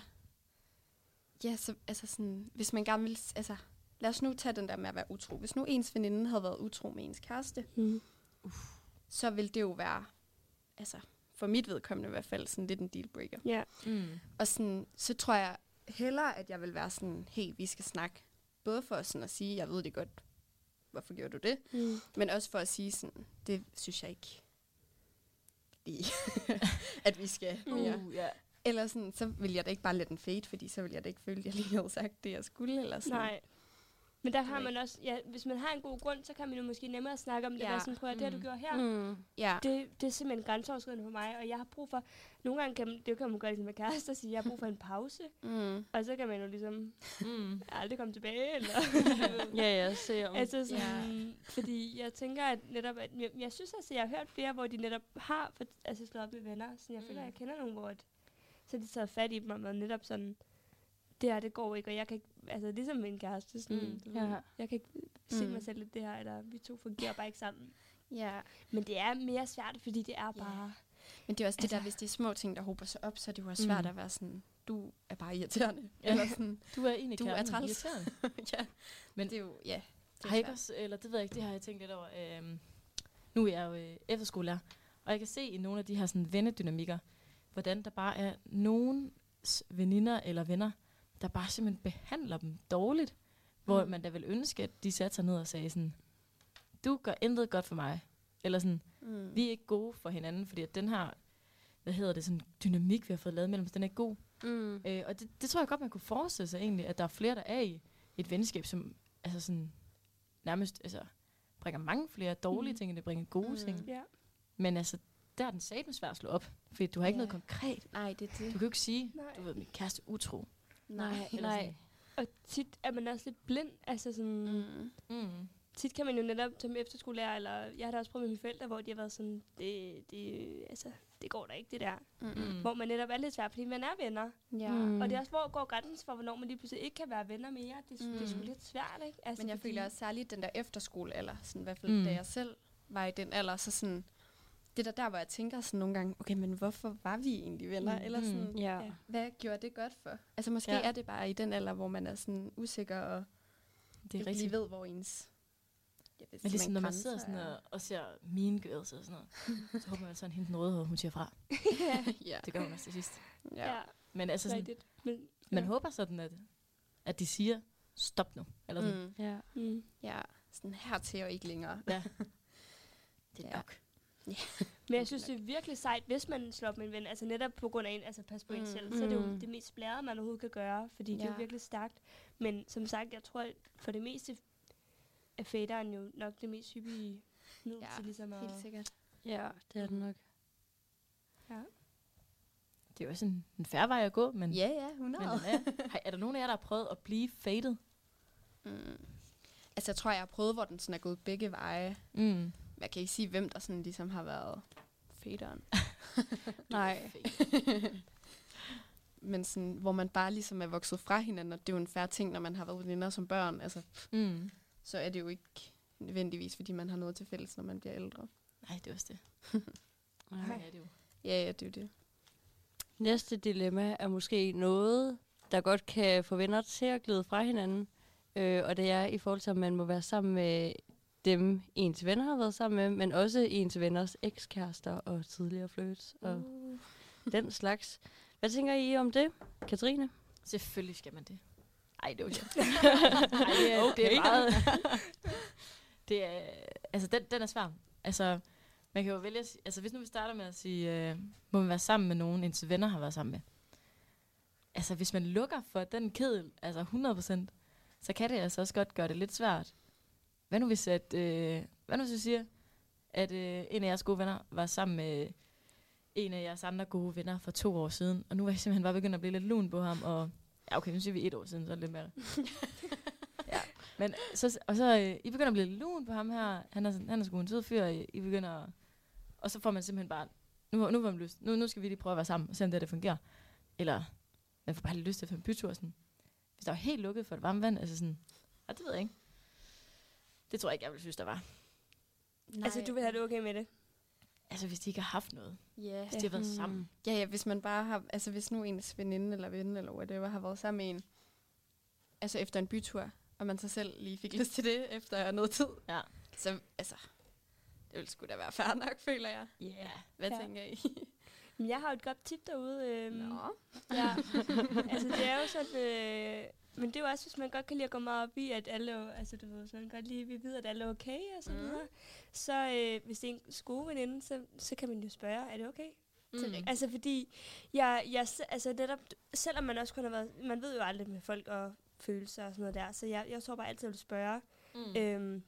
Ja, så altså sådan... Hvis man gerne vil... Altså, lad os nu tage den der med at være utro. Hvis nu ens veninde havde været utro med ens kæreste, Mm. så ville det jo være... Altså, for mit vedkommende i hvert fald, sådan lidt en dealbreaker. Ja, Mm. Og sådan, så tror jeg hellere, at jeg vil være sådan, hey, vi skal snakke. Både for sådan at sige, jeg ved det godt, hvorfor gjorde du det? mm. Men også for at sige sådan, det synes jeg ikke lige, at vi skal mere. Uh, ja. Eller sådan, så vil jeg da ikke bare lade den fade, fordi så vil jeg da ikke føle, at jeg lige havde sagt det, jeg skulle. Eller sådan. Nej. Men der har man også, ja, hvis man har en god grund, så kan man jo måske nemmere snakke om det. Ja. Ja. Sådan, prøv at det har du Mm. gjort her. Mm. Ja. Det, det er simpelthen grænseoverskridende for mig, og jeg har brug for, nogle gange kan man, det kan man gøre ligesom med kærester, og sige, jeg har brug for en pause, Mm. og så kan man jo ligesom Mm. aldrig komme tilbage, eller Ja, ja, se om. altså sådan, ja. fordi jeg tænker, at netop, at jeg, jeg synes altså, jeg har hørt flere, hvor de netop har for, altså, slået op med venner, så jeg føler, Mm. jeg kender nogen, hvor at, så de taget fat i dem, og man netop sådan, det her, det går ikke, og jeg kan ikke, altså ligesom min kæreste, sådan, Mm. Ja. jeg kan ikke se Mm. mig selv i det her, eller vi to fungerer bare ikke sammen. ja. Men det er mere svært, fordi det er bare... Men det er også altså, det Altså- der, hvis det er små ting, der hober sig op, så er det jo også svært Mm. at være sådan, du er bare irriterende. Ja. Eller sådan, Du er egentlig Du er træls. Irriterende. ja. Men- det er jo, ja. Det Har ikke også, eller det ved jeg ikke, det har jeg tænkt lidt over. Øhm, nu er jeg jo øh, efterskolelærer, og jeg kan se i nogle af de her sådan, vennedynamikker, hvordan der bare er nogen veninder eller venner, der bare simpelthen behandler dem dårligt. Hvor Mm. man da vil ønske, at de satte sig ned og sagde sådan, du gør intet godt for mig. Eller sådan, Mm. vi er ikke gode for hinanden, fordi at den her, hvad hedder det, sådan dynamik, vi har fået lavet mellem os, den er ikke god. Mm. Øh, og det, det tror jeg godt, man kunne forestille sig egentlig, at der er flere, der er i et venskab, som altså sådan, nærmest altså, bringer mange flere dårlige Mm. ting, end det bringer gode Mm. ting. Ja. Men altså, der er den satme svær at slå op, fordi du har ikke Ja. noget konkret. Nej, det er Du det. kan jo ikke sige, Nej. du ved, min kæreste utro. Nej, Eller nej. sådan. Og tit er man også lidt blind. Altså sådan, mm. Mm. Mm. tit kan man jo netop som efterskolelærer, eller jeg har da også prøvet med mine forældre, hvor de har været sådan, det, det, altså, det går da ikke, det der. Mm. Mm. Hvor man netop er lidt svært, fordi man er venner. Ja. Mm. Og det er også, hvor går grænsen for, hvornår man lige pludselig ikke kan være venner mere. Det, mm. det er sgu Mm. lidt svært, ikke? Altså, Men jeg fordi- føler også særligt den der efterskole, eller sådan, i hvert fald Mm. mm. da jeg selv var i den alder, så sådan, det der der, hvor jeg tænker sådan nogle gange, okay, men hvorfor var vi egentlig venner? Mm. Eller Mm. sådan, Ja. Ja. hvad gjorde det godt for? Altså måske Ja. er det bare i den alder, hvor man er sådan usikker og Det er ikke rigtigt. lige ved, hvor ens Ja, hvis Men ligesom når man sidder sådan er- og, og ser Mean Girls og sådan noget, så håber man sådan, hende den røde, hun siger fra. ja. Det gør hun også til sidst. ja. Men altså sådan, rigtigt. Men, man ja. håber sådan, at, at de siger, stop nu. Eller sådan. Mm. Ja. Mm. Ja, sådan hertil og ikke længere. Ja. Det er Ja. nok. Men jeg synes, det er virkelig sejt, hvis man slår op med en ven. Altså netop på grund af en, altså pas på en Mm. selv. Så er det jo Mm. det mest blærede, man overhovedet kan gøre. Fordi det er Ja. jo virkelig stærkt. Men som sagt, jeg tror, for det meste er faderen jo nok det mest hyppige middel Ja, til ligesom at... Helt sikkert. Ja, det er det nok. Ja. Det er jo også en, en færre vej at gå, men, Ja, ja, men 100. den er, har, er der nogen af jer, der har prøvet at blive faded? Mm. Altså, jeg tror, jeg har prøvet, hvor den sådan er gået begge veje. Mm. Men Jeg kan ikke sige, hvem der sådan ligesom har været faderen. Nej. Men sådan, hvor man bare ligesom er vokset fra hinanden, og det er jo en færre ting, når man har været veninder som børn. Altså, Mm. så er det jo ikke nødvendigvis, fordi man har noget til fælles, når man bliver ældre. Nej, det er også det. Nej. Ja, det er jo. Ja, ja, det er jo det. Næste dilemma er måske noget, der godt kan få venner til at glide fra hinanden. Øh, og det er i forhold til, at man må være sammen med dem, ens venner har været sammen med, men også ens venners ekskærester og tidligere flirts og Uh. den slags. Hvad tænker I om det, Katrine? Selvfølgelig skal man det. Ej, det er jo Ej, det er, okay. det er meget... det er, altså, den, den er svær. Altså, man kan jo vælge at sige, altså, hvis nu vi starter med at sige, øh, må man være sammen med nogen, ens venner har været sammen med. Altså, hvis man lukker for den kedel, altså 100%, så kan det altså også godt gøre det lidt svært. Hvad nu hvis, at, øh, hvad nu hvis jeg siger, at øh, en af jeres gode venner var sammen med en af jeres andre gode venner for to år siden, og nu er jeg simpelthen bare begyndt at blive lidt lun på ham, og ja, okay, nu siger vi et år siden, så er det lidt mere. ja. Men så, og så, øh, I begynder at blive lidt lun på ham her, han er, han er sgu en sød fyr, I, I begynder, at- og så får man simpelthen bare, nu, nu, får man lyst, nu, nu skal vi lige prøve at være sammen, og se om det, det fungerer. Eller, man får bare lidt lyst til at få en bytur, sådan. Hvis der var helt lukket for det varme vand, altså sådan, ja, det ved jeg ikke. Det tror jeg ikke, jeg ville synes, der var. Nej. Altså, du vil have det okay med det? Altså, hvis de ikke har haft noget. Ja. Hvis de har været sammen. Ja, ja, hvis man bare har, altså hvis nu ens veninde eller ven eller whatever har været sammen med en, altså efter en bytur, og man så selv lige fik lyst til det efter noget tid, Ja. så altså, det ville sgu da være fair nok, føler jeg. Ja. Yeah. Hvad Ja. tænker I? Men jeg har jo et godt tip derude. Øhm, Nå. Ja, altså det er jo sådan, øh, men det er jo også, hvis man godt kan lide at gå meget op i, at alle, altså du ved, hvis man godt lige vil vide, at alle er okay og så Mhm. videre, så øh, hvis det er en gode veninde, så, så kan man jo spørge, er det okay? Rigtigt. Altså fordi, jeg, jeg, altså netop, selvom man også kun har været, man ved jo aldrig med folk og følelser og sådan noget der, så jeg, jeg tror bare altid, jeg vil spørge. Mm. Øhm,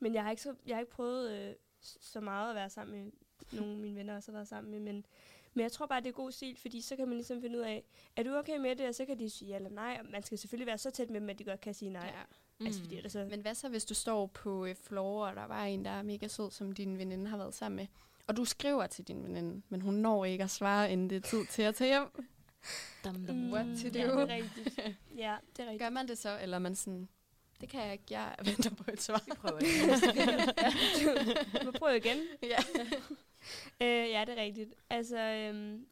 men jeg har ikke, så, jeg har ikke prøvet øh, så meget at være sammen med nogle af mine venner også har været sammen med, men, men jeg tror bare, det er god stil, fordi så kan man ligesom finde ud af, er du okay med det, og så kan de sige ja eller nej, og man skal selvfølgelig være så tæt med dem, at de godt kan sige nej. Ja. Ja. Altså fordi så... Men hvad så, hvis du står på øh, floor, og der var en, der er mega sød, som din veninde har været sammen med, og du skriver til din veninde, men hun når ikke at svare, inden det er tid til at tage hjem. Dum, dum. Mm, what to ja, do? det er rigtigt. Ja, det er rigtigt. Gør man det så, eller er man sådan, det kan jeg ikke, jeg venter på et svar. Vi prøver det. Du må prøve igen. ja. Øh, ja, det er rigtigt. Altså, øhm,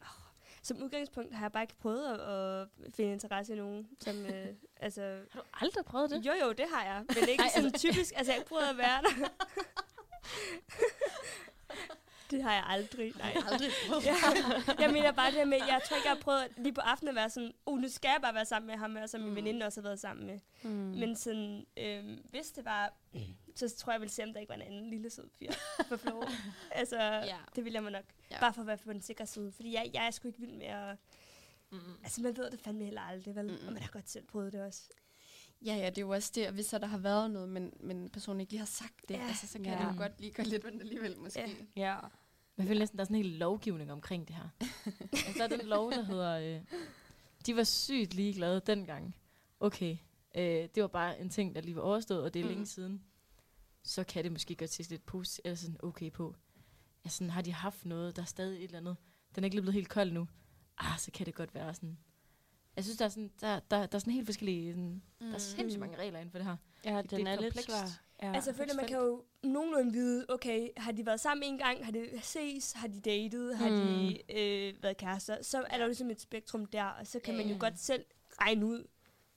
som udgangspunkt har jeg bare ikke prøvet at, at finde interesse i nogen. Som, øh, altså, Har du aldrig prøvet det? jo, jo, det har jeg. Men ikke Ej, sådan typisk. Altså, jeg har ikke prøvet at være der. det har jeg aldrig. Nej. Aldrig prøvet. ja. Jeg mener bare det her med, jeg tror ikke, jeg har prøvet lige på aftenen at være sådan, oh, nu skal jeg bare være sammen med ham, og som min Mm. veninde også har været sammen med. Mm. Men sådan, øhm, hvis det var, så tror jeg, jeg ville se, om der ikke var en anden lille sød fyr på floor. altså, Ja. det ville jeg mig nok. Ja. Bare for at være på den sikre side. Fordi jeg, jeg er sgu ikke vild med at... Mm. Altså, man ved det fandme heller aldrig, vel? Mm. Mm. Og man har godt selv prøvet det også. Ja, ja, det er jo også det, og hvis så der har været noget, men, men personen ikke lige har sagt det, Ja. altså, så kan Ja. det jo godt lige gå lidt ondt alligevel, måske. Ja. Ja. Jeg føler næsten, der er sådan en hel lovgivning omkring det her. altså, der er den lov, der hedder, øh, de var sygt ligeglade dengang. Okay, øh, det var bare en ting, der lige var overstået, og det er Mm. længe siden. Så kan det måske godt ses lidt positivt, eller sådan okay på. Sådan, har de haft noget, der er stadig et eller andet. Den er ikke lige blevet helt kold nu. Ah, så kan det godt være sådan. Jeg synes, der er sådan, der, der, der er sådan helt forskellige, sådan, mm. der er sindssygt mange regler inden for det her. Ja, Det- den det er er lidt komplekst. svær. Ja. Altså, jeg føler, man kan jo nogenlunde vide, okay, har de været sammen en gang, har de ses, har de datet, har de øh, været kærester, så er der jo ligesom et spektrum der, og så kan man jo Ja. godt selv regne ud,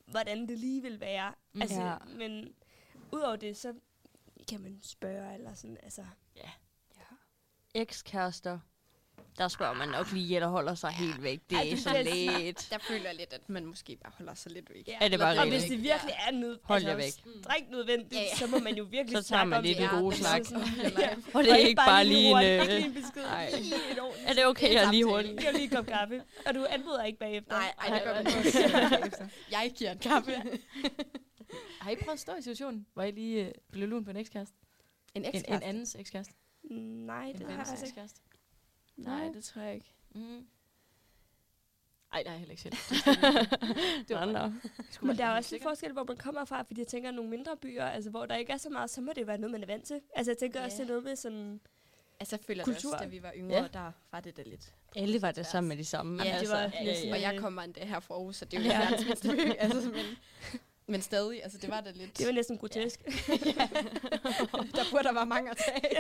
hvordan det lige vil være. Mm. Altså, Ja. men udover det, så kan man spørge, eller sådan, altså. Ekskærester. Der spørger man nok lige, eller holder sig helt væk. Det Ej, er det så vil jeg sige. lidt. Der føler jeg lidt, at man måske bare holder sig lidt væk. Ja. Er det bare Og hvis det virkelig er nød, Hold altså, væk. strengt nødvendigt, Ja, ja. så må man jo virkelig Så tager snakke man om lige det. den gode Altså, snak. sådan- ja. Og det er ikke bare lige en... øh, ikke lige en besked. Nej. Er det okay, jeg lige hurtigt? Det er lige en kop kaffe. Og du anmoder ikke bagefter. Nej, ej, det gør man Nej, ikke. Jeg giver en kaffe. Har I prøvet at stå i situationen, hvor I lige øh, blev lun på en ekskæreste? En En, en ekskæreste. andens ekskæreste? Nej, En det har jeg ikke. Nej, det tror jeg ikke. Mm. Ej, der er heller ikke selv. Det var nå. Men der er også lidt forskel, hvor man kommer fra, fordi jeg tænker, at nogle mindre byer, altså, hvor der ikke er så meget, så må det være noget, man er vant til. Altså, jeg tænker Ja. også, det er noget med sådan... Altså, jeg føler Kultur. det også, da vi var yngre, Ja. der var det da lidt. Alle var der sammen med de samme. Ja, det altså. var ja, ja, ja. Og jeg kommer endda her fra Aarhus, så det er jo ikke verdens mindste by. Altså, men, men stadig, altså, det var da lidt... Det var næsten grotesk. ja. der burde der være mange at tage.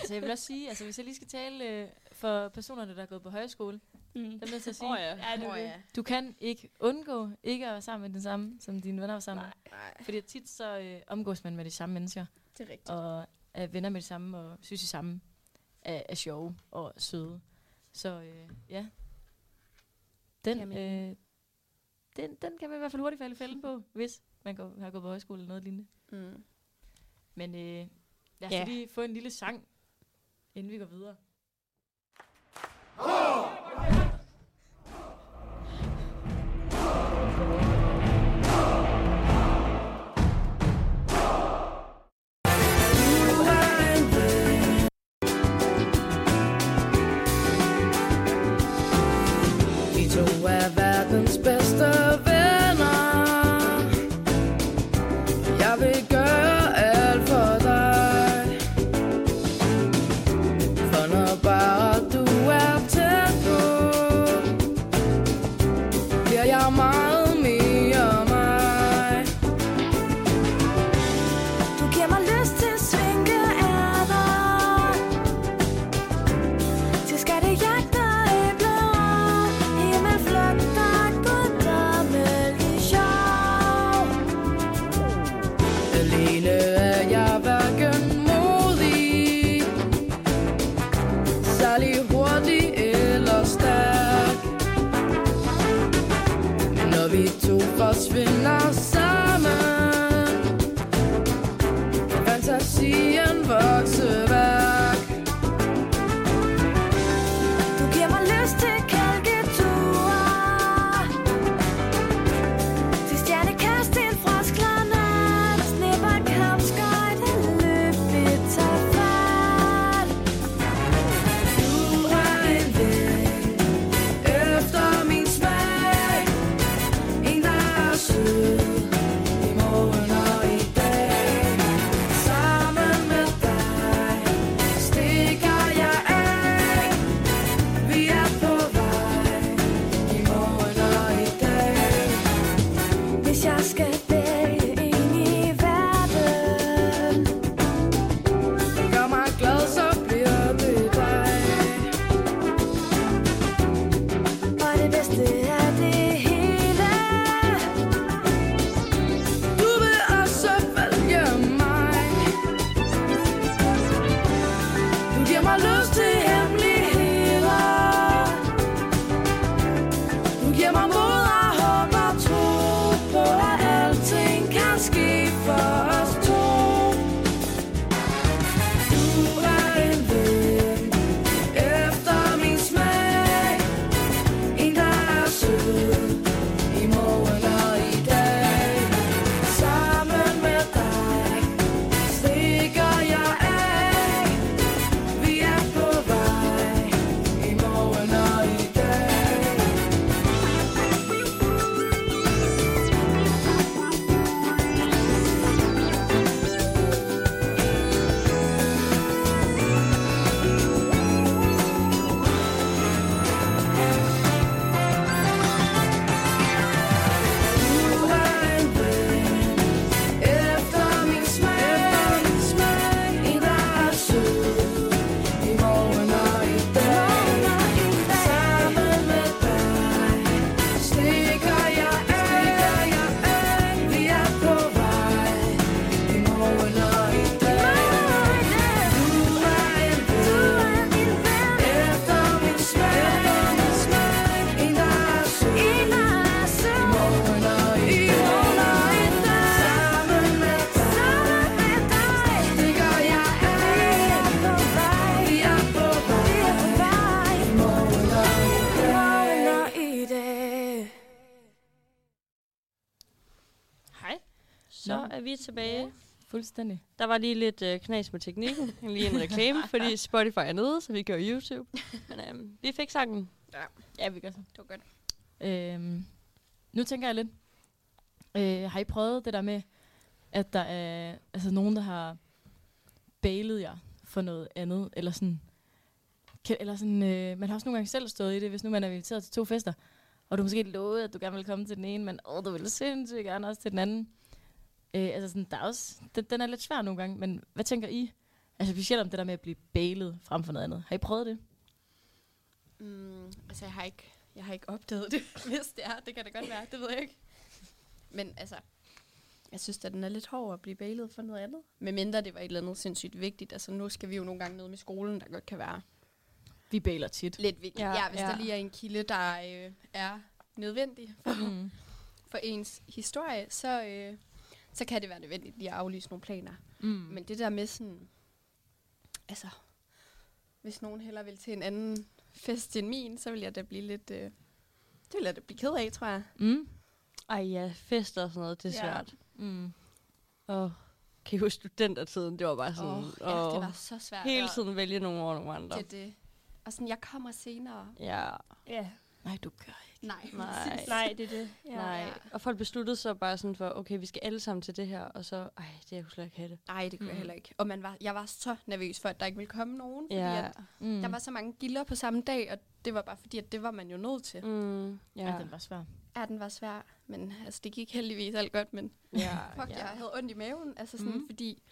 altså, jeg vil også sige, altså, hvis jeg lige skal tale øh, for personerne, der er gået på højskole, Mm. der er nødt til at sige, Åh, ja. Ja, Åh, det. ja. du kan ikke undgå ikke at være sammen med den samme, som dine venner var sammen med. Nej, Fordi tit så øh, omgås man med de samme mennesker, det er rigtigt. og er venner med de samme, og synes de samme er, er sjove og søde. Så øh, ja, den, Jamen. øh, den, den kan man i hvert fald hurtigt falde i fælden på, hvis man går, har gået på højskole eller noget lignende. Mm. Men øh, lad os Ja. lige få en lille sang, inden vi går videre. Vi to Tilbage. Fuldstændig. Der var lige lidt øh, knas med teknikken. Lige en reklame, fordi Spotify er nede, så vi gør YouTube. Men øhm, vi fik sangen. Ja, vi gør så. Det var godt. Øhm, nu tænker jeg lidt. Øh, har I prøvet det der med, at der er altså nogen, der har bailet jer for noget andet? Eller sådan, kan, eller sådan øh, man har også nogle gange selv stået i det, hvis nu man er inviteret til to fester, og du måske lovede, at du gerne vil komme til den ene, men åh, du ville sindssygt gerne også til den anden. Øh, altså sådan, der er også, den, den er lidt svær nogle gange, men hvad tænker I? Altså specielt om det der med at blive bailet frem for noget andet. Har I prøvet det? Mm, altså, jeg har, ikke, jeg har ikke opdaget det, hvis det er. Det kan da godt være, det ved jeg ikke. Men altså, jeg synes, at den er lidt hård at blive bailet for noget andet. Med mindre det var et eller andet sindssygt vigtigt. Altså, nu skal vi jo nogle gange ned med skolen, der godt kan være Vi bailer tit. lidt vigtigt. Ja, Ja, hvis ja. der lige er en kilde, der øh, er nødvendig for, Mm. for ens historie, så, øh, så kan det være nødvendigt lige at aflyse nogle planer. Mm. Men det der med sådan, altså, hvis nogen heller vil til en anden fest end min, så vil jeg da blive lidt, øh, det vil jeg da blive ked af, tror jeg. Mm. Ej ja, fester og sådan noget, det er Ja. svært. Mm. Og kan I huske studentertiden? Det var bare sådan, oh, ja, det var så svært. hele tiden vælge nogle over nogle andre. Det, det. Og sådan, jeg kommer senere. Ja, Ja. Nej, du gør ikke. Nej, Nej. Nej, det er det. Ja. nej. Og folk besluttede så bare sådan for, okay, vi skal alle sammen til det her, og så, ej, det jeg kunne slet ikke have det. Nej, det kunne Mm. jeg heller ikke. Og man var, jeg var så nervøs for, at der ikke ville komme nogen. Fordi Ja. at Mm. der var så mange gilder på samme dag, og det var bare fordi, at det var man jo nødt til. Mm, ja. ja, den var svær. Ja, den var svær, men altså, det gik heldigvis alt godt, men ja, fuck, ja. jeg havde ondt i maven. Altså sådan, mm. fordi,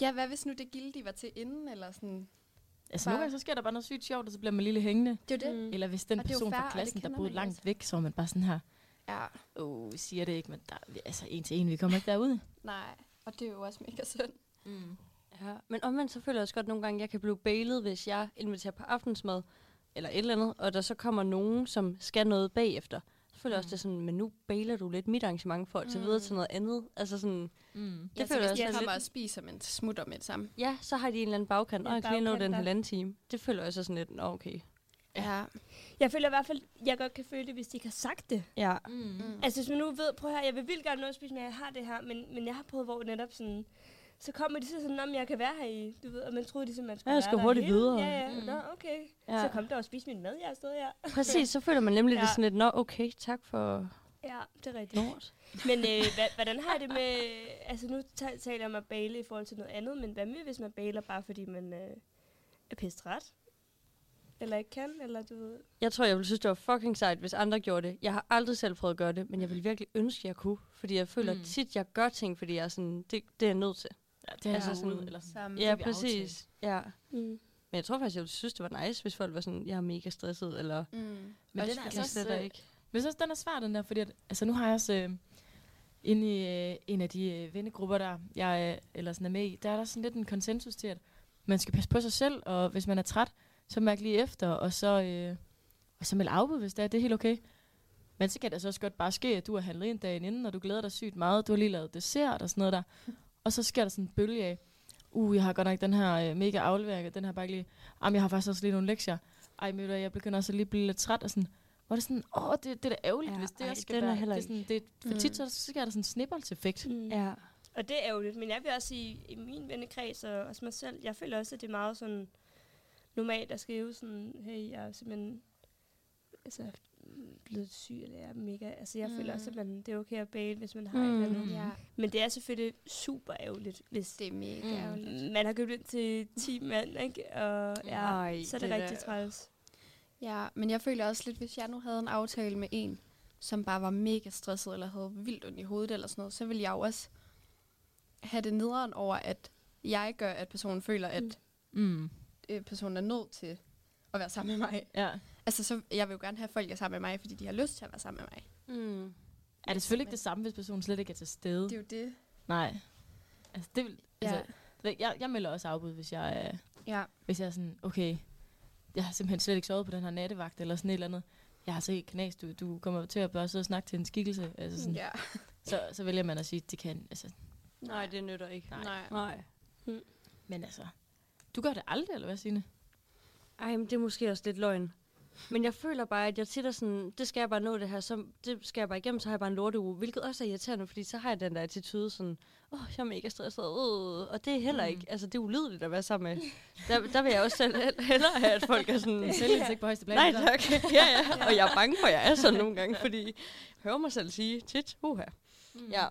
ja, hvad hvis nu det gilde, de var til inden, eller sådan. Altså Bare- nogle gange så sker der bare noget sygt sjovt, og så bliver man lidt hængende. Det er jo det. Mm. Eller hvis den Og er person fair, fra klassen, der boede langt også. væk, så er man bare sådan her, Ja, åh, oh, vi siger det ikke, men der, altså en til en, vi kommer ikke derud. nej. Og det er jo også mega synd. Mm. Ja, men omvendt så føler jeg også godt nogle gange, at jeg kan blive bailet, hvis jeg inviterer på aftensmad, eller et eller andet, og der så kommer nogen, som skal noget bagefter. Føler jeg også, det er sådan, men nu bailer du lidt mit arrangement for at tage videre til noget andet. Altså sådan, Mm. Det ja, føler så jeg også de er kommer lidt- og spiser, men smutter med det samme. ja, så har de en eller anden bagkant, og En jeg kan lige nå den halvanden time. Det føler jeg så sådan lidt, okay. Ja. Jeg føler i hvert fald, jeg godt kan føle det, hvis de ikke har sagt det. Ja, Mm. Mm. Altså, hvis man nu ved, prøv her, jeg vil vildt gerne nå at spise, men jeg har det her, men, men jeg har prøvet, hvor netop sådan, så kommer de så sådan, om jeg kan være her i, du ved, og man troede ligesom, man skulle Ja, jeg skal hurtigt hele- videre. Ja, ja, Mm. nå, okay. Ja. Så kom der og spise min mad, jeg stadig her. præcis. Så føler man nemlig, ja. det sådan lidt, nå okay, tak for Ja, det er rigtigt. lort. Men øh, hva, hvordan har det med, altså nu ta- taler jeg om at bale i forhold til noget andet, men hvad med, hvis man baler bare fordi man øh, er pistret? Eller ikke kan, eller du ved... Jeg tror, jeg ville synes, det var fucking sejt, hvis andre gjorde det. Jeg har aldrig selv prøvet at gøre det, men jeg vil virkelig ønske, jeg kunne. Fordi jeg føler mm. tit, jeg gør ting, fordi jeg er sådan, det, det er jeg nødt til. Ja, det er Altså altså sådan- eller sådan. Sammen. Ja, præcis. Ja. Mm. Men jeg tror faktisk, jeg ville synes, det var nice, hvis folk var sådan, jeg er mega stresset, eller Mm. Men Også den er altså også, ikke. Men så den er svær, den der, fordi at, altså nu har jeg også øh, inde i øh, en af de øh, vennegrupper, der jeg øh, eller sådan er med i, der er der sådan lidt en konsensus til, at man skal passe på sig selv, og hvis man er træt, så mærk lige efter, og så, øh, og så meld afbud, hvis det er, det er helt okay. Men så kan det så også godt bare ske, at du har handlet ind dagen inden, og du glæder dig sygt meget, du har lige lavet dessert og sådan noget der, og så sker der sådan en bølge af, uh, jeg har godt nok den her øh, mega aflevering, og den her bare ikke lige, jamen jeg har faktisk også lige nogle lektier, ej, men jeg begynder også at lige blive lidt træt, og sådan, hvor det er sådan, åh, det, det er da ærgerligt, Ja, hvis det ej, også skal den er være. heller det er sådan, det, for Mm. tit så, så sker der sådan en snibboldseffekt. Mm. Ja. Og det er ærgerligt, men jeg vil også sige, i min vennekreds og også mig selv, jeg føler også, at det er meget sådan normalt at skrive sådan, hey, jeg er simpelthen altså, blevet syg, eller jeg er mega, altså jeg mm. føler Mm. også, at man, det er okay at bale, hvis man har mm. et eller Mm. andet. Ja, Men det er selvfølgelig super ærgerligt, hvis det er mega Mm. ærgerligt. man har købt ind til 10 mand, ikke? Og ja, Ej, så er det, det rigtig der- træls. Ja, men jeg føler også lidt, hvis jeg nu havde en aftale med en, som bare var mega stresset, eller havde vildt ondt i hovedet, eller sådan noget, så ville jeg jo også have det nederen over, at jeg gør, at personen føler, at Mm. øh, personen er nødt til at være sammen med mig. Ja. Altså, så, jeg vil jo gerne have, at folk er sammen med mig, fordi de har lyst til at være sammen med mig. Mm. Er det selvfølgelig ikke det samme, hvis personen slet ikke er til stede? Det er jo det. Nej. Altså, det vil, Ja. altså, jeg, jeg melder også afbud, hvis jeg, er, Ja. hvis jeg er sådan, okay, jeg har simpelthen slet ikke sovet på den her nattevagt, eller sådan et eller andet. Jeg har så ikke knas, du, du kommer til at bare sidde og snakke til en skikkelse. Altså sådan, ja. så, så vælger man at sige, det kan, altså, Nej, det nytter ikke. Nej. Nej. Nej. men altså, du gør det aldrig, eller hvad, Signe? Ej, men det er måske også lidt løgn. Men jeg føler bare, at jeg tit er sådan, det skal jeg bare nå det her, så det skal jeg bare igennem, så har jeg bare en lorteuge, hvilket også er irriterende, fordi så har jeg den der attitude sådan, åh, oh, jeg er mega stresset, øh, og det er heller ikke, altså det er ulydeligt at være sammen med. Der, der vil jeg også selv hell- hellere have, at folk er sådan, Selvindsigt på højeste plan. nej tak, ja, ja, og jeg er bange for, at jeg er sådan nogle gange, fordi jeg hører mig selv sige tit, uha. Mm. Ja,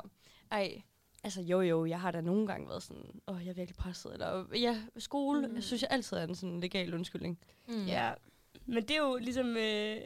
ej, altså jo jo, jeg har da nogle gange været sådan, åh, jeg er virkelig presset, eller ja, skole, mm. jeg synes jeg altid er en sådan legal undskyldning. Mm. Ja. Men det er jo ligesom øh,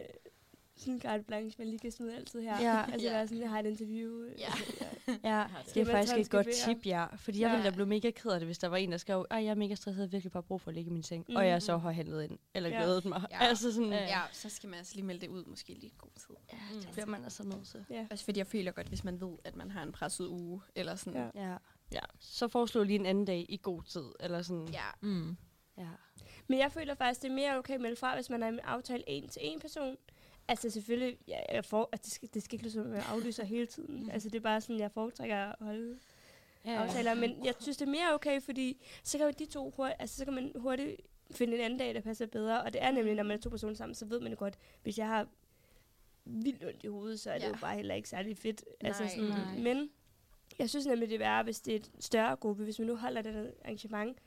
sådan en carte blanche, man lige kan smide altid her. Ja. Altså, der er sådan, jeg har et interview. Ja. ja. Ja, det. det er faktisk et godt tip, ja. Fordi jeg Ja. ville da blive mega ked af det, hvis der var en, der skrev, ej, jeg er mega stresset, jeg har virkelig bare brug for at ligge i min seng. Mm. Og jeg så har handlet ind, eller Ja. glædet mig. Ja. Altså sådan, Ja. ja, Ja, så skal man altså lige melde det ud, måske lige god tid. det bliver man altså nødt til. ja. Også fordi jeg føler godt, hvis man ved, at man har en presset uge, eller sådan. Ja. Ja. ja. Så foreslå lige en anden dag i god tid, eller sådan. ja. Mm. ja. Men jeg føler faktisk, det er mere okay at melde fra, hvis man har en aftale en til en person. Altså selvfølgelig, ja, jeg får, at det, skal, det skal ikke lyde som, at jeg aflyser hele tiden. Altså det er bare sådan, jeg foretrækker at holde Ja, aftaler. Men jeg synes, det er mere okay, fordi så kan de to hurtigt, altså, så kan man hurtigt finde en anden dag, der passer bedre. Og det er nemlig, når man er to personer sammen, så ved man godt, hvis jeg har vildt ondt i hovedet, så er det Ja. jo bare heller ikke særlig fedt. altså, Nej, sådan, nej. Men jeg synes nemlig, det er værre, hvis det er et større gruppe, hvis man nu holder det der arrangement,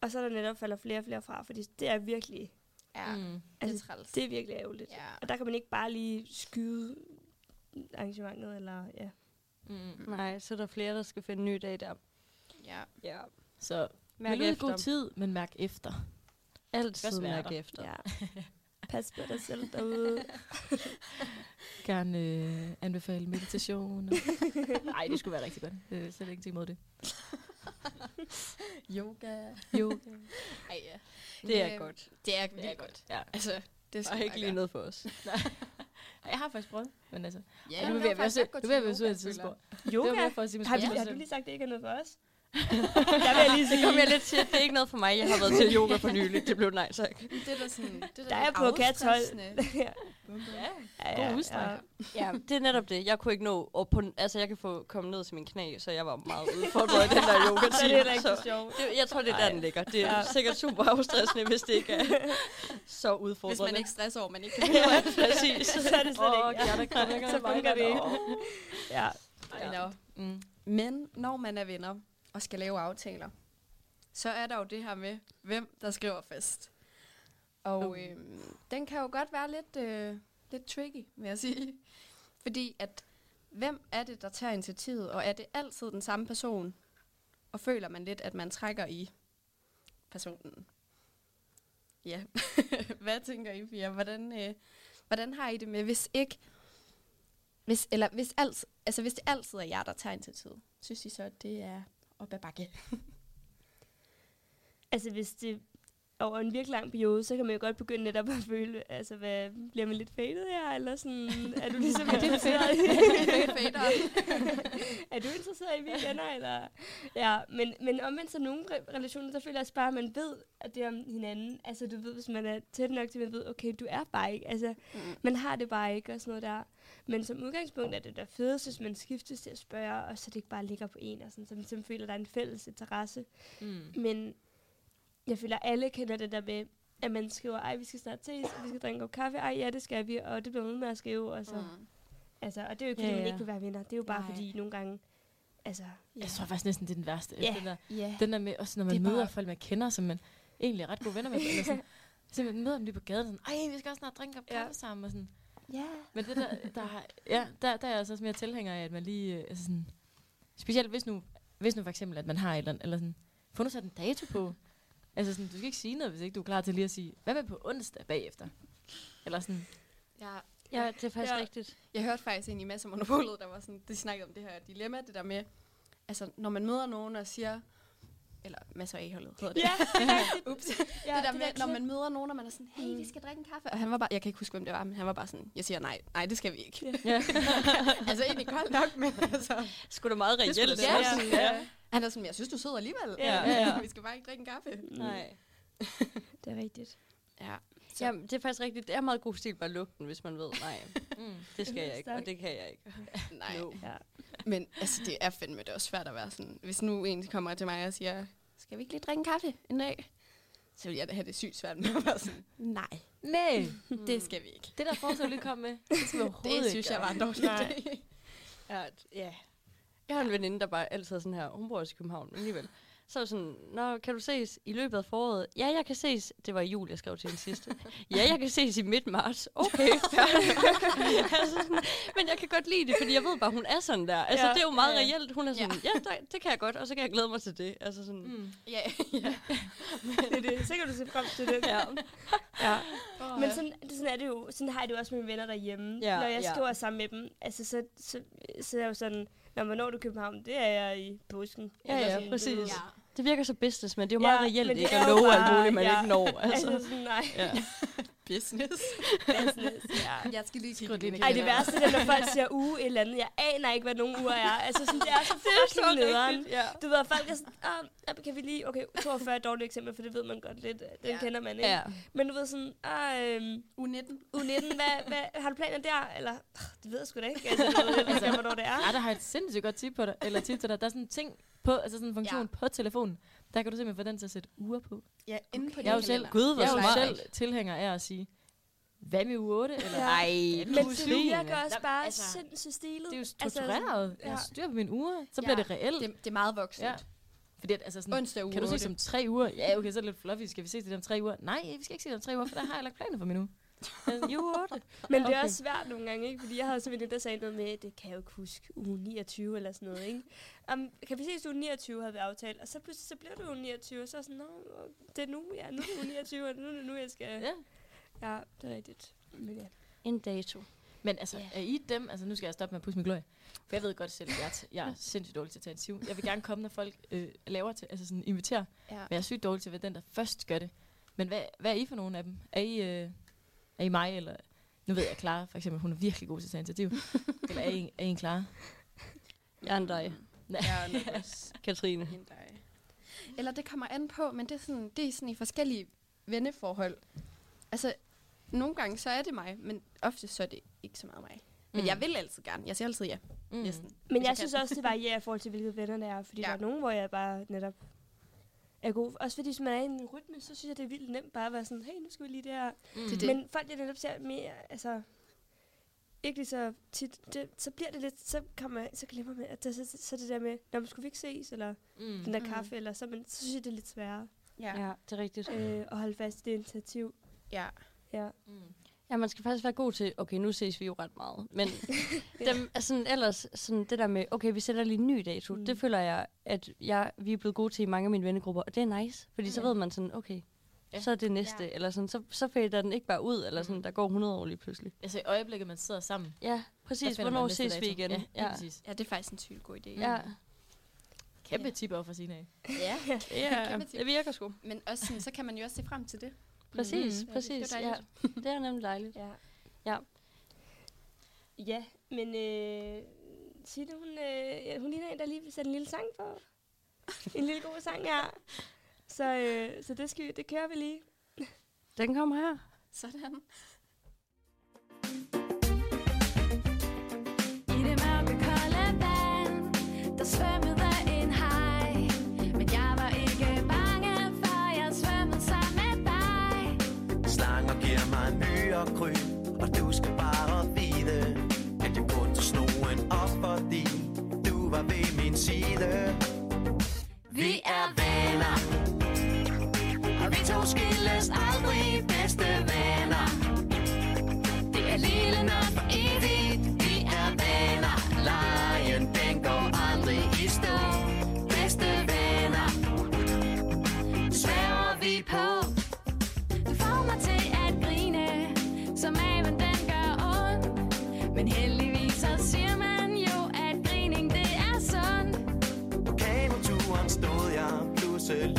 og så er der netop falder flere og flere fra, fordi det er virkelig, Ja, Mm. det er altså, træls. det er virkelig ærgerligt. Ja. Og der kan man ikke bare lige skyde arrangementet, eller ja. Mm. Nej, så er der flere, der skal finde en ny dag der. ja. Ja. Så Mærk efter. god tid, men mærk efter. Altid mærk efter. ja. Pas på dig selv derude. Gerne øh, anbefale meditation. Nej, det skulle være rigtig godt. Det er slet ingenting imod det. Yoga. Yoga. Ej, ja. Det er Øh, godt. Det er Det er vildt godt. Ja. Altså, det man ikke lige noget for os. Jeg har faktisk prøvet, men altså... Ja, nu vil jeg faktisk være godt nu vil jeg af et tidspunkt. Yoga? Har, måske har du lige sagt, at det ikke er noget for os? der vil jeg lige sige. Det kom jeg lidt til. Det er ikke noget for mig. Jeg har været til yoga for nylig. Det blev nej tak. Det er da sådan, det er Der er på Cats hold. afstressende. ja. Ja, god udstræk. Ja, det er netop det. Jeg kunne ikke nå, og på, altså jeg kan få komme ned til min knæ, så jeg var meget udfordret i den der yoga Så det er så sjovt. det, jeg tror, det er der, den ligger. Det er Ja. sikkert super afstressende, hvis det ikke er så udfordrende. Hvis man ikke stresser over, man ikke kan ja, præcis. Så er det slet Åh, ikke. Gerda kommer ikke Så fungerer det ikke. Ja. Ja. Nå. Mm. Men når man er venner og skal lave aftaler, så er der jo det her med, hvem der skriver fest. Og Uh. øhm, den kan jo godt være lidt, øh, lidt tricky, vil jeg sige. Fordi at, hvem er det, der tager initiativet, og er det altid den samme person? Og føler man lidt, at man trækker i personen? Ja. Hvad tænker I, Pia? Hvordan, øh, hvordan har I det med, hvis ikke, hvis, eller hvis, alt, altså hvis det altid er jer, der tager initiativet, synes I så, at det er op ad bakke? Altså, hvis det over en virkelig lang periode, så kan man jo godt begynde netop at føle, altså, hvad, bliver man lidt fadet her, eller sådan, er du ligesom interesseret i, er du interesseret i mine venner, eller, ja, men, men omvendt så nogle re- relationer, så føler jeg også bare, at man ved, at det er om hinanden, altså, du ved, hvis man er tæt nok til, at man ved, okay, du er bare ikke, altså, Mm. man har det bare ikke, og sådan noget der, men som udgangspunkt er det der fedest, hvis man skiftes til at spørge, og så det ikke bare ligger på en, og sådan, så man simpelthen føler, at der er en fælles interesse, Mm. men jeg føler, alle kender det der med, at man skriver, ej, vi skal snart ses, og vi skal drikke en kop kaffe, ej, ja, det skal vi, og det bliver man med at skrive, og så, mm. Altså, og det er jo ikke, fordi Ja, man ja. ikke vil være venner, det er jo bare Nej. fordi, nogle gange, altså, Jeg tror faktisk næsten, det er den værste. Ja. Den, der, Ja. den der med, også når man er møder bare- folk, man kender, som man egentlig er ret gode venner med. eller sådan, simpelthen møder dem lige på gaden, sådan, ej, vi skal også snart drikke en kop Ja. kaffe sammen. Og sådan. ja, Men det der, der, har- ja, der, der er jeg altså også mere tilhænger af, at man lige, øh, altså sådan, specielt hvis nu, hvis nu for eksempel, at man har et eller andet, eller sådan, få nu sat en dato på. Altså sådan, du skal ikke sige noget, hvis ikke du er klar til lige at sige, hvad med på onsdag bagefter? Eller sådan, Ja. Ja, det er faktisk Ja. rigtigt. Jeg hørte faktisk en i Mads og Monopolet, der var sådan, de snakkede om det her dilemma, det der med, altså når man møder nogen og siger, eller Mads og A-holdet hedder det. ja, det. Ups. ja, det der med, når man møder nogen, og man er sådan, hey, vi skal drikke en kaffe. Og han var bare, jeg kan ikke huske, hvem det var, men han var bare sådan, jeg siger nej, nej, det skal vi ikke. ja. altså egentlig koldt nok, men altså. Sgu da meget Det skulle reelt. da Ja. sådan, ja. Han er sådan, jeg synes, du sidder alligevel. Ja, ja, ja. vi skal bare ikke drikke en kaffe. Nej. Det er rigtigt. Ja. Så. Ja, det er faktisk rigtigt. Det er meget god stil bare lugten, hvis man ved, nej, Mm. det skal jeg ikke, og det kan jeg ikke. Nej. No. Ja. Men altså, det er fandme det er også svært at være sådan, hvis nu en kommer til mig og siger, skal vi ikke lige drikke en kaffe en dag? så ville jeg da have det sygt svært med at være sådan, nej, Nej, det skal vi ikke. det der forslag, du lige kom med, det skal vi overhovedet Det synes ikke jeg var en dårlig idé. Ja, ja. Jeg har en veninde, der bare altid er sådan her. Hun bor også i København, men alligevel. Så er jeg sådan, Nå, kan du ses i løbet af foråret? Ja, jeg kan ses. Det var i jul, jeg skrev til den sidste. ja, jeg kan ses i midt marts. Okay, altså, sådan, men jeg kan godt lide det, fordi jeg ved bare, hun er sådan der. Altså, Ja, det er jo meget ja. reelt. Hun er sådan, ja, ja der, det kan jeg godt, og så kan jeg glæde mig til det. Altså sådan, Mm. Ja, ja. det er det. Så kan du se frem til det. ja. Ja. Men sådan, det, sådan er det jo. Sådan har jeg det jo også med mine venner derhjemme. Ja, Når jeg ja. skriver sammen med dem, altså, så, så, så er jeg jo sådan, når man når du København, det er jeg i påsken. Ja, Eller ja, sådan, præcis. du ved. ja. Det virker så business, men det er jo Ja, meget reelt ikke er at love alt muligt, man ja. ikke når. Altså. Altså sådan, nej. Ja. Business. Business, ja. Jeg skal lige kigge det ind Ej, det værste er, når folk siger uge et eller andet. Jeg aner ikke, hvad nogen uger er. Altså, sådan, det er så fucking nederen. ja. Du ved, folk er sådan, ah, kan vi lige, okay, 42 er et dårligt eksempel, for det ved man godt lidt. Den Ja. kender man ikke. Ja. Men du ved sådan, ah, øhm, Uge 19. uge 19, hvad, hvad, har du planer der? Eller, "Ah, det ved jeg sgu da ikke. Altså, jeg ved ikke, hvornår det er. Ja, der har jeg et sindssygt godt tip på dig, eller tip til dig. Der er sådan en ting på, altså sådan en funktion ja. på telefonen. Der kan du simpelthen få den til at sætte uger på. Ja, inde på Jeg er jo selv. Gud, hvor jeg er jo selv tilhænger af at sige, hvad med uge 8? Eller, Ja. Ej, Men det 10? virker også bare altså, sindssygt stilet. Det er jo Altså, struktureret. ja. Jeg har styr på mine uger. Så Ja. bliver det reelt. Det, det er meget voksent. Ja. Fordi at, altså sådan, Onsdag uge kan du se 8. som tre uger? Ja, okay, så er det lidt fluffy. Skal vi se det om tre uger? Nej, vi skal ikke se det om tre uger, for der har jeg lagt planer for min uge. Altså, i uge 8. Men det er Okay. også svært nogle gange, ikke? Fordi jeg havde simpelthen der sagde noget med, det kan jeg jo ikke huske, uge 29 eller sådan noget, ikke? Um, kan vi ses uge 29, havde vi aftalt. Og så pludselig, så bliver det uge 29, og så er sådan, Nå, det er nu, ja, nu er uge 29, og nu er det nu, jeg skal... Ja. ja det er rigtigt. Men ja. en dato. Men altså, Ja. er I dem? Altså, nu skal jeg stoppe med at pusse min glorie. For jeg ved godt selv, at jeg, er t- jeg er sindssygt dårlig til at tage siv. Jeg vil gerne komme, når folk øh, laver til, altså sådan inviterer. Ja. Men jeg er sygt dårlig til at være den, der først gør det. Men hvad, hvad er I for nogle af dem? Er I, øh, er I mig, eller... Nu ved jeg, Clara for eksempel, hun er virkelig god til at tage initiativ. eller er I, er I en Clara? Jeg er en dig. Nej. Jeg er også Katrine. hende dig. Eller det kommer an på, men det er sådan, det er sådan i forskellige venneforhold. Altså, nogle gange så er det mig, men ofte så er det ikke så meget mig. Men Mm. jeg vil altid gerne. Jeg siger altid ja. Mm. Næsten. Men jeg kan. synes også, det varierer i forhold til, hvilke venner det er. Fordi ja. der er nogen, hvor jeg bare netop er god. Også fordi, hvis man er i en rytme, så synes jeg, det er vildt nemt bare at være sådan, hey, nu skal vi lige det her. Mm. Det er det. Men folk, jeg netop ser mere, altså, ikke lige så tit, det, så bliver det lidt, så, kommer, jeg- så glemmer man, at det, så, så det der med, når man skulle vi ikke ses, eller Mm. den der Mm. kaffe, eller så, men, så synes jeg, det er lidt sværere Ja. Ja, det er rigtigt. øh, at holde fast i det initiativ. ja. Ja. Mm. Ja, man skal faktisk være god til, okay, nu ses vi jo ret meget, men dem, er sådan, ellers sådan det der med, okay, vi sætter lige en ny dato, mm. Mm. det føler jeg, at jeg, vi er blevet gode til i mange af mine vennegrupper, og det er nice, fordi så Ja. ved man sådan, okay, Ja. ja. så er det næste, Ja. ja. eller sådan, så, så fader den ikke bare ud, eller sådan, Mm. der går 100 år lige pludselig. Altså i øjeblikket, man sidder sammen. Ja, præcis, hvornår ses vi dato. igen? Ja, ja. præcis. ja, det er faktisk en sygt god idé. ja. Kæmpe tip over for sine af. ja. ja. Det virker sgu. Men også sådan, så kan man jo også se frem til det. Præcis, Mm. mm. præcis, Ja, det er ja. Det er nemlig dejligt. Ja. Ja. Ja, men øh, Signe, hun, øh, hun ligner en, der lige vil sætte en lille sang på. en lille god sang, ja. Så, øh, så det, skal, vi- det kører vi lige. Den kommer her. Sådan. Var ved min side. Vi er venner. Og vi to skilles aldrig bedste venner. Pludselig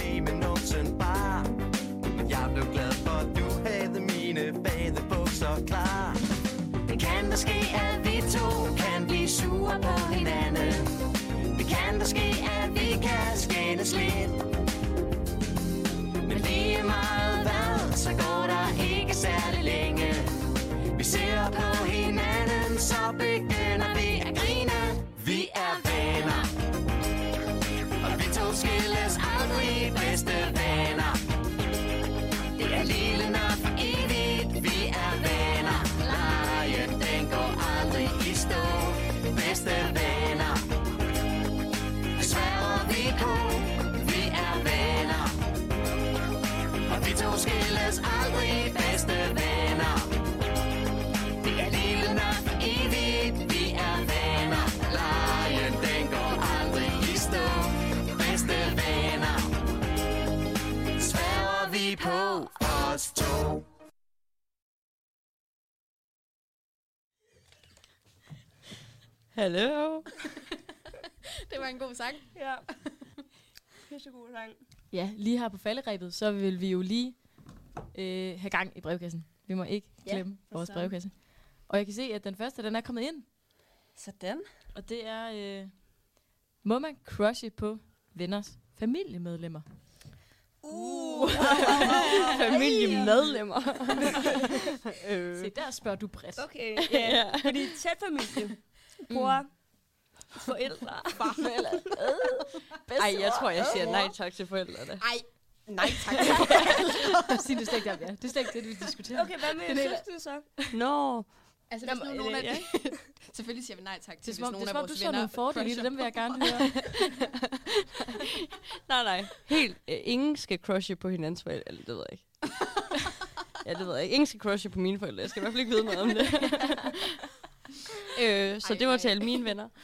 Hallo. Det var en god sang. Ja. Pissegod sang. Ja, lige her på falderæbet, så vil vi jo lige øh, have gang i brevkassen. Vi må ikke Ja, glemme vores brevkasse. Og jeg kan se, at den første, den er kommet ind. Sådan. Og det er, øh, må man crushe på venners familiemedlemmer? Uh. Familiemedlemmer. øh. Se, der spørger du bredt. Okay, ja. Fordi tæt familie. Bror, forældre, far eller Ej, jeg tror, jeg siger nej tak til forældrene. Ej, nej tak. Sig det slet ikke er. Det er slet ikke det, vi diskuterer. Okay, hvad med søskende så? Nå. Altså, Nå, hvis nu men, nogen øh, af Selvfølgelig siger vi nej tak til, hvis som om, nogen det er, af som om du vores så venner nogle fordele dem vil jeg gerne høre. Nej, nej. Helt. Øh, ingen skal crushe på hinandens forældre. Eller, det ved jeg ikke. ja, det ved jeg ikke. Ingen skal crushe på mine forældre. Jeg skal i hvert fald ikke vide noget om det. Øh, så Ej, det var ej. til alle mine venner.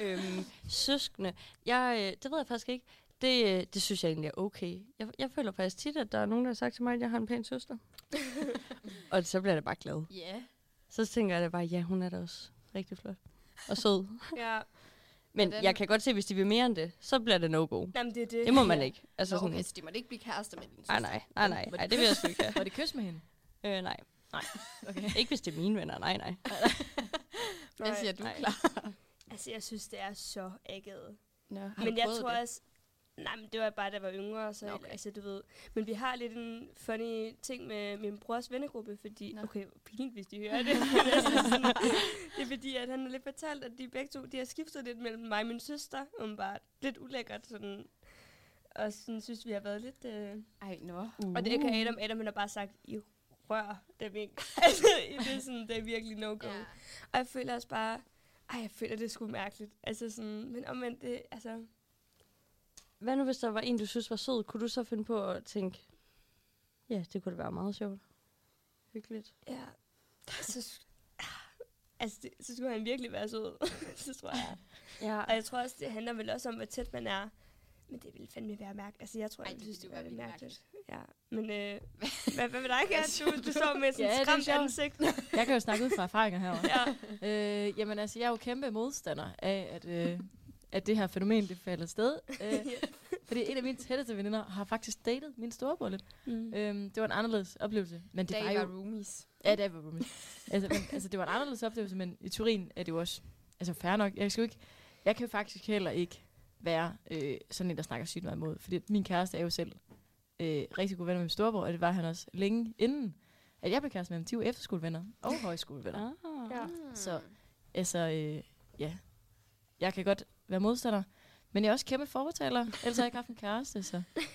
Øh, øhm, søskende. Jeg, øh, det ved jeg faktisk ikke. Det, øh, det synes jeg egentlig er okay. Jeg, jeg føler faktisk tit, at der er nogen, der har sagt til mig, at jeg har en pæn søster. og så bliver jeg da bare glad. Ja. Så tænker jeg da bare, ja, hun er da også rigtig flot. Og sød. Ja, Men den- jeg kan godt se, hvis de vil mere end det, så bliver det no-go. jamen det er det. Det må man ikke. Altså Nå, sådan, okay, så de måtte ikke blive kærester med din søster. nej, nej, nej, nej, nej, det vil jeg sgu ikke. Var det kys med hende? Øh, nej. Okay. Ikke hvis det er mine venner, nej, nej. Hvad siger du, Nej. klar? Altså, jeg synes, det er så ægget. Nå, har Men du jeg tror det? også... Nej, men det var bare, da jeg var yngre, så okay. altså, du ved. Men vi har lidt en funny ting med min brors vennegruppe, fordi... Nå. Okay, pinligt, hvis de hører det. Sådan, det er fordi, at han har lidt fortalt, at de begge to, de har skiftet lidt mellem mig og min søster, umiddelbart. Lidt ulækkert, sådan... Og sådan synes vi har været lidt... Øh... Ej, nå. Uh. Og det kan Adam, Adam han har bare sagt, I rør dem ikke. altså, det er sådan, det er virkelig no-go. Ja. Og jeg føler også bare, ej, jeg føler, det er sgu mærkeligt. Altså sådan, men omvendt, det, altså, Hvad nu, hvis der var en, du synes var sød? Kunne du så finde på at tænke, ja, det kunne da være meget sjovt. Hyggeligt. ja, så, altså, det, så skulle han virkelig være sød. så tror jeg. Ja. Og jeg tror også, det handler vel også om, hvor tæt man er. Men det ville fandme være mærkeligt. Altså, jeg tror, Ej, jeg det synes, det ville var være vildt mærkeligt. Ja, men øh, hvad, hvad med dig, Kat? Du, du? står med sådan Ja, et er skræmt ansigt. Jeg kan jo snakke ud fra erfaringer herovre. ja. Øh, jamen altså, jeg er jo kæmpe modstander af, at, øh, at det her fænomen, det falder sted. Øh, fordi en af mine tætteste veninder har faktisk datet min storebror lidt. Mm. Øhm, det var en anderledes oplevelse. Men det Det var var jo... roomies. Ja, det var roomie. altså, men, altså, det var en anderledes oplevelse, men i Turin er det jo også altså, fair nok. Jeg, skal jo ikke, jeg kan jo faktisk heller ikke være øh, sådan en, der snakker sygt meget imod. Fordi min kæreste er jo selv øh, rigtig god venner med min storebror, og det var han også længe inden, at jeg blev kæreste med ham. De var efterskolevenner og højskolevenner. Ah. Ja. Så altså, øh, ja. Jeg kan godt være modstander, men jeg er også kæmpe fortaler. Ellers har jeg ikke haft en kæreste, så...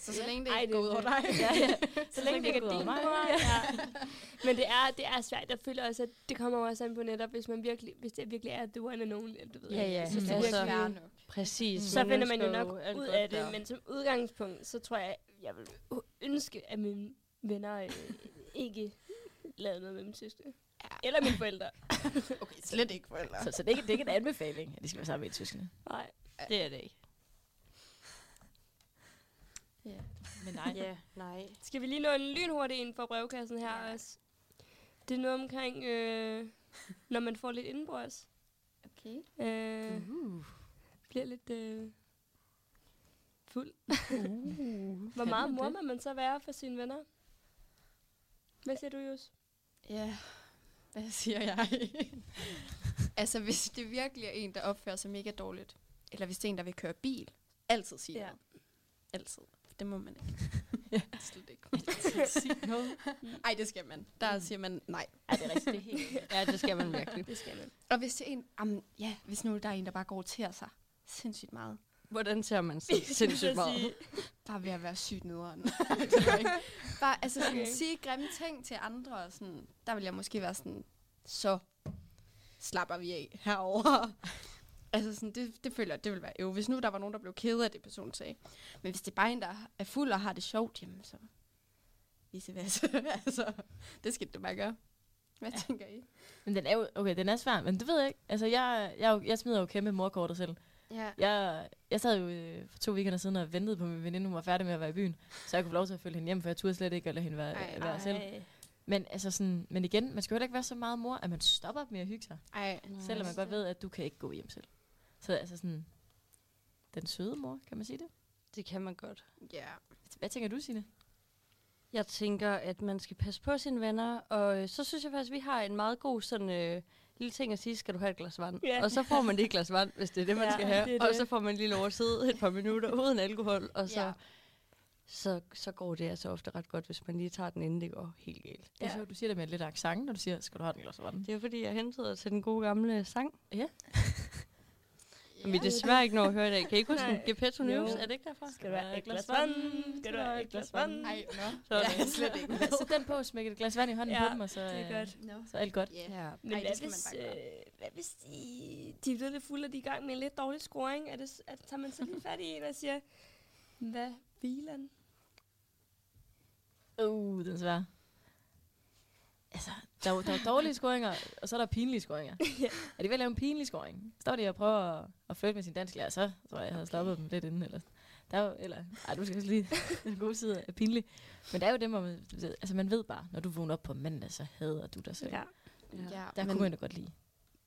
Så så længe det ikke går ud er over dig. ja, ja. Så længe det ikke går er ud din over mig. Ja. Men det er, det er svært. Jeg føler også, at det kommer jo også an på netop, hvis, man virkelig, hvis det virkelig er the one and only. Du ved, Ja, ja. Så, det Altså, virkelig, Fair nok. Præcis. så finder man jo nok ud godt af det. der. Men som udgangspunkt, så tror jeg, jeg vil ønske, at mine venner øh, ikke lavede noget med min søster. Ja. Eller mine forældre. Okay, slet ikke forældre. Så, så det, er ikke, det er ikke en anbefaling, at de skal være sammen med søskende. Nej. Det er det ikke. Men nej. Ja, nej. Skal vi lige nå en lynhurtig ind for brevkassen her Ja. også? Det er noget omkring, øh, når man får lidt indenbords. Okay. Øh, Uh. Bliver lidt øh, fuld. Uh. Hvor meget mor må man så være for sine venner? Hvad siger du, Jus? Ja, hvad siger jeg? altså, hvis det virkelig er en, der opfører sig mega dårligt, eller hvis det er en, der vil køre bil, altid sige Ja. Altid. Det må man ikke. Ja. Slet ikke. Sig noget. Ej, det skal man. Der siger man nej. Ja, det er rigtigt. Det er helt Ja, det skal man virkelig. Det skal man. Og hvis det er en, um, ja, hvis nu der er en, der bare går til sig sindssygt meget, Hvordan ser man så sindssygt meget? bare ved at være sygt nederen. Bare altså sådan, Okay. sige grimme ting til andre, og sådan, der vil jeg måske være sådan, så slapper vi af herover. Altså sådan, det, det føler jeg, det vil være jo. Hvis nu der var nogen, der blev ked af det, personen sagde. Men hvis det er bare en, der er fuld og har det sjovt, jamen så vice versa. altså, det skal det bare gøre. Hvad ja. tænker I? Men den er jo, okay, den er svær, men det ved jeg ikke. Altså, jeg, jeg, jo- jeg smider jo kæmpe morkortet selv. Ja. Jeg, jeg sad jo øh, for to weekender siden og ventede på, min veninde hun var færdig med at være i byen. Så jeg kunne få lov til at følge hende hjem, for jeg turde slet ikke at lade hende være, Ej, være selv. Men, altså sådan, men igen, man skal jo heller ikke være så meget mor, at man stopper med at hygge sig. Ej, Selvom man godt ved, at du kan ikke gå hjem selv. Så altså sådan, den søde mor, kan man sige det? Det kan man godt. ja. Hvad tænker du, Signe? Jeg tænker, at man skal passe på sine venner, og øh, så synes jeg faktisk, at vi har en meget god sådan øh, lille ting at sige, skal du have et glas vand? Ja. Og så får man det et glas vand, hvis det er det, man Ja, skal have. det er Og det. så får man lige lov at sidde et par minutter uden alkohol, og så, Ja. ja. så, så går det altså ofte ret godt, hvis man lige tager den, inden det går helt galt. Det er sjovt, du siger det med lidt accent, når du siger, skal du have den glas vand? Det er fordi, jeg hentede til den gode gamle sang. Ja. Som vi desværre ikke når at høre i dag. Kan I ikke huske Nej. Gepetto News? Jo. Er det ikke derfra? Skal du have et glas vand? Skal du have et glas vand? Ej, nå. Så er Ja, det. slet ikke. Sæt den på, smæk et glas vand i hånden Ja, på dem, og så, det er øh, godt. Nå. så er alt godt. Ja. Ja. Men Ej, hvad, hvis, øh, hvad hvis de, de er blevet lidt fulde, og de er i gang med en lidt dårlig scoring? Er det, at, tager man så lige fat i en og siger, hvad hvilen? Uh, den er svær. Altså, der er, der er dårlige scoringer, og så er der pinlige scoringer. Er de ved at lave en pinlig scoring? Står de og prøver at, at flytte med sin dansk lærer, så tror jeg, jeg havde stoppet dem lidt inden. Eller, der er jo, eller, ej, du skal også lige den gode side af pinlig. Men der er jo det, hvor man, altså man ved bare, når du vågner op på mandag, så hader du dig selv. Ja. Ja, Der kunne man da godt lide.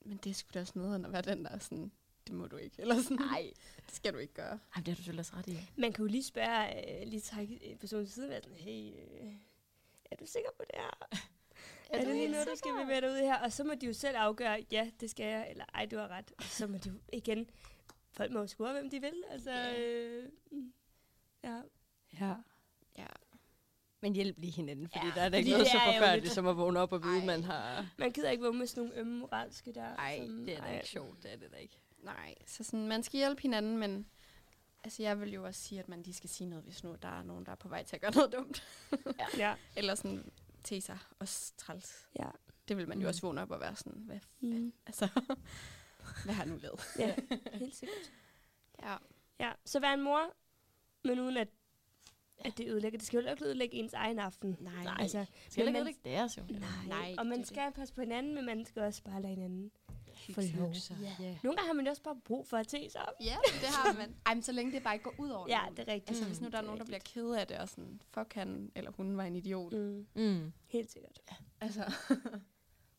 men det er sgu da også noget, at være den, der er sådan, det må du ikke. Eller sådan, Nej, det skal du ikke gøre. Ej, det har du selvfølgelig også ret i. Man kan jo lige spørge, øh, lige trække personen til siden, sådan, hey, øh, er du sikker på det her? Er, er det lige noget, du skal bevæge dig ud her? Og så må de jo selv afgøre, ja, det skal jeg, eller ej, du har ret. Og så må de jo igen, folk må jo score, hvem de vil. Altså, Ja. øh, ja. Ja. Ja. Men hjælp lige hinanden, fordi Ja, ja, der er da ikke fordi noget så forfærdeligt, lidt- som at vågne op og vide, Ej. man har... Man gider ikke vågne med sådan nogle ømme moralske der. Nej, det er da ej. ikke sjovt, det er det da ikke. Nej, så sådan, man skal hjælpe hinanden, men altså, jeg vil jo også sige, at man lige skal sige noget, hvis nu der er nogen, der er på vej til at gøre noget dumt. Ja. Eller sådan til sig også træls. Ja. Det vil man jo Mm. også vågne op og være sådan, hvad, Mm. altså, hvad har jeg nu lavet? ja, helt sikkert. Ja. Ja, så vær en mor, men uden at, at det ødelægger. Det skal jo ikke ødelægge ens egen aften. Nej. Nej. Altså, Skal men ikke ikke deres jo. nej. Nej, og man det skal passe på hinanden, men man skal også bare lade hinanden få lov. Ja. ja. Nogle gange har man jo også bare brug for at te sig op. Ja, det har man. Ej, men så længe det bare ikke går ud over Ja, nogen. det er rigtigt. Altså, hvis nu der er Det nogen, der bliver ked af det, og sådan, fuck han eller hun var en idiot. Mm, Mm. helt sikkert. Altså,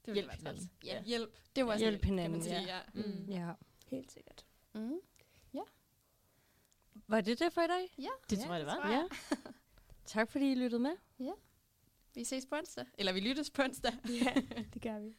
det Hjælp være træls. hinanden. Ja, Ja. hjælp. Det var også Hjælp kan man hinanden, sige, ja. ja. Mm. ja. Helt sikkert. Mm. Var det det for i dag? Ja, Det tror jeg, det var. tror jeg. Tak fordi I lyttede med. Vi ses på onsdag. Eller vi lyttes på onsdag. Ja, det gør vi.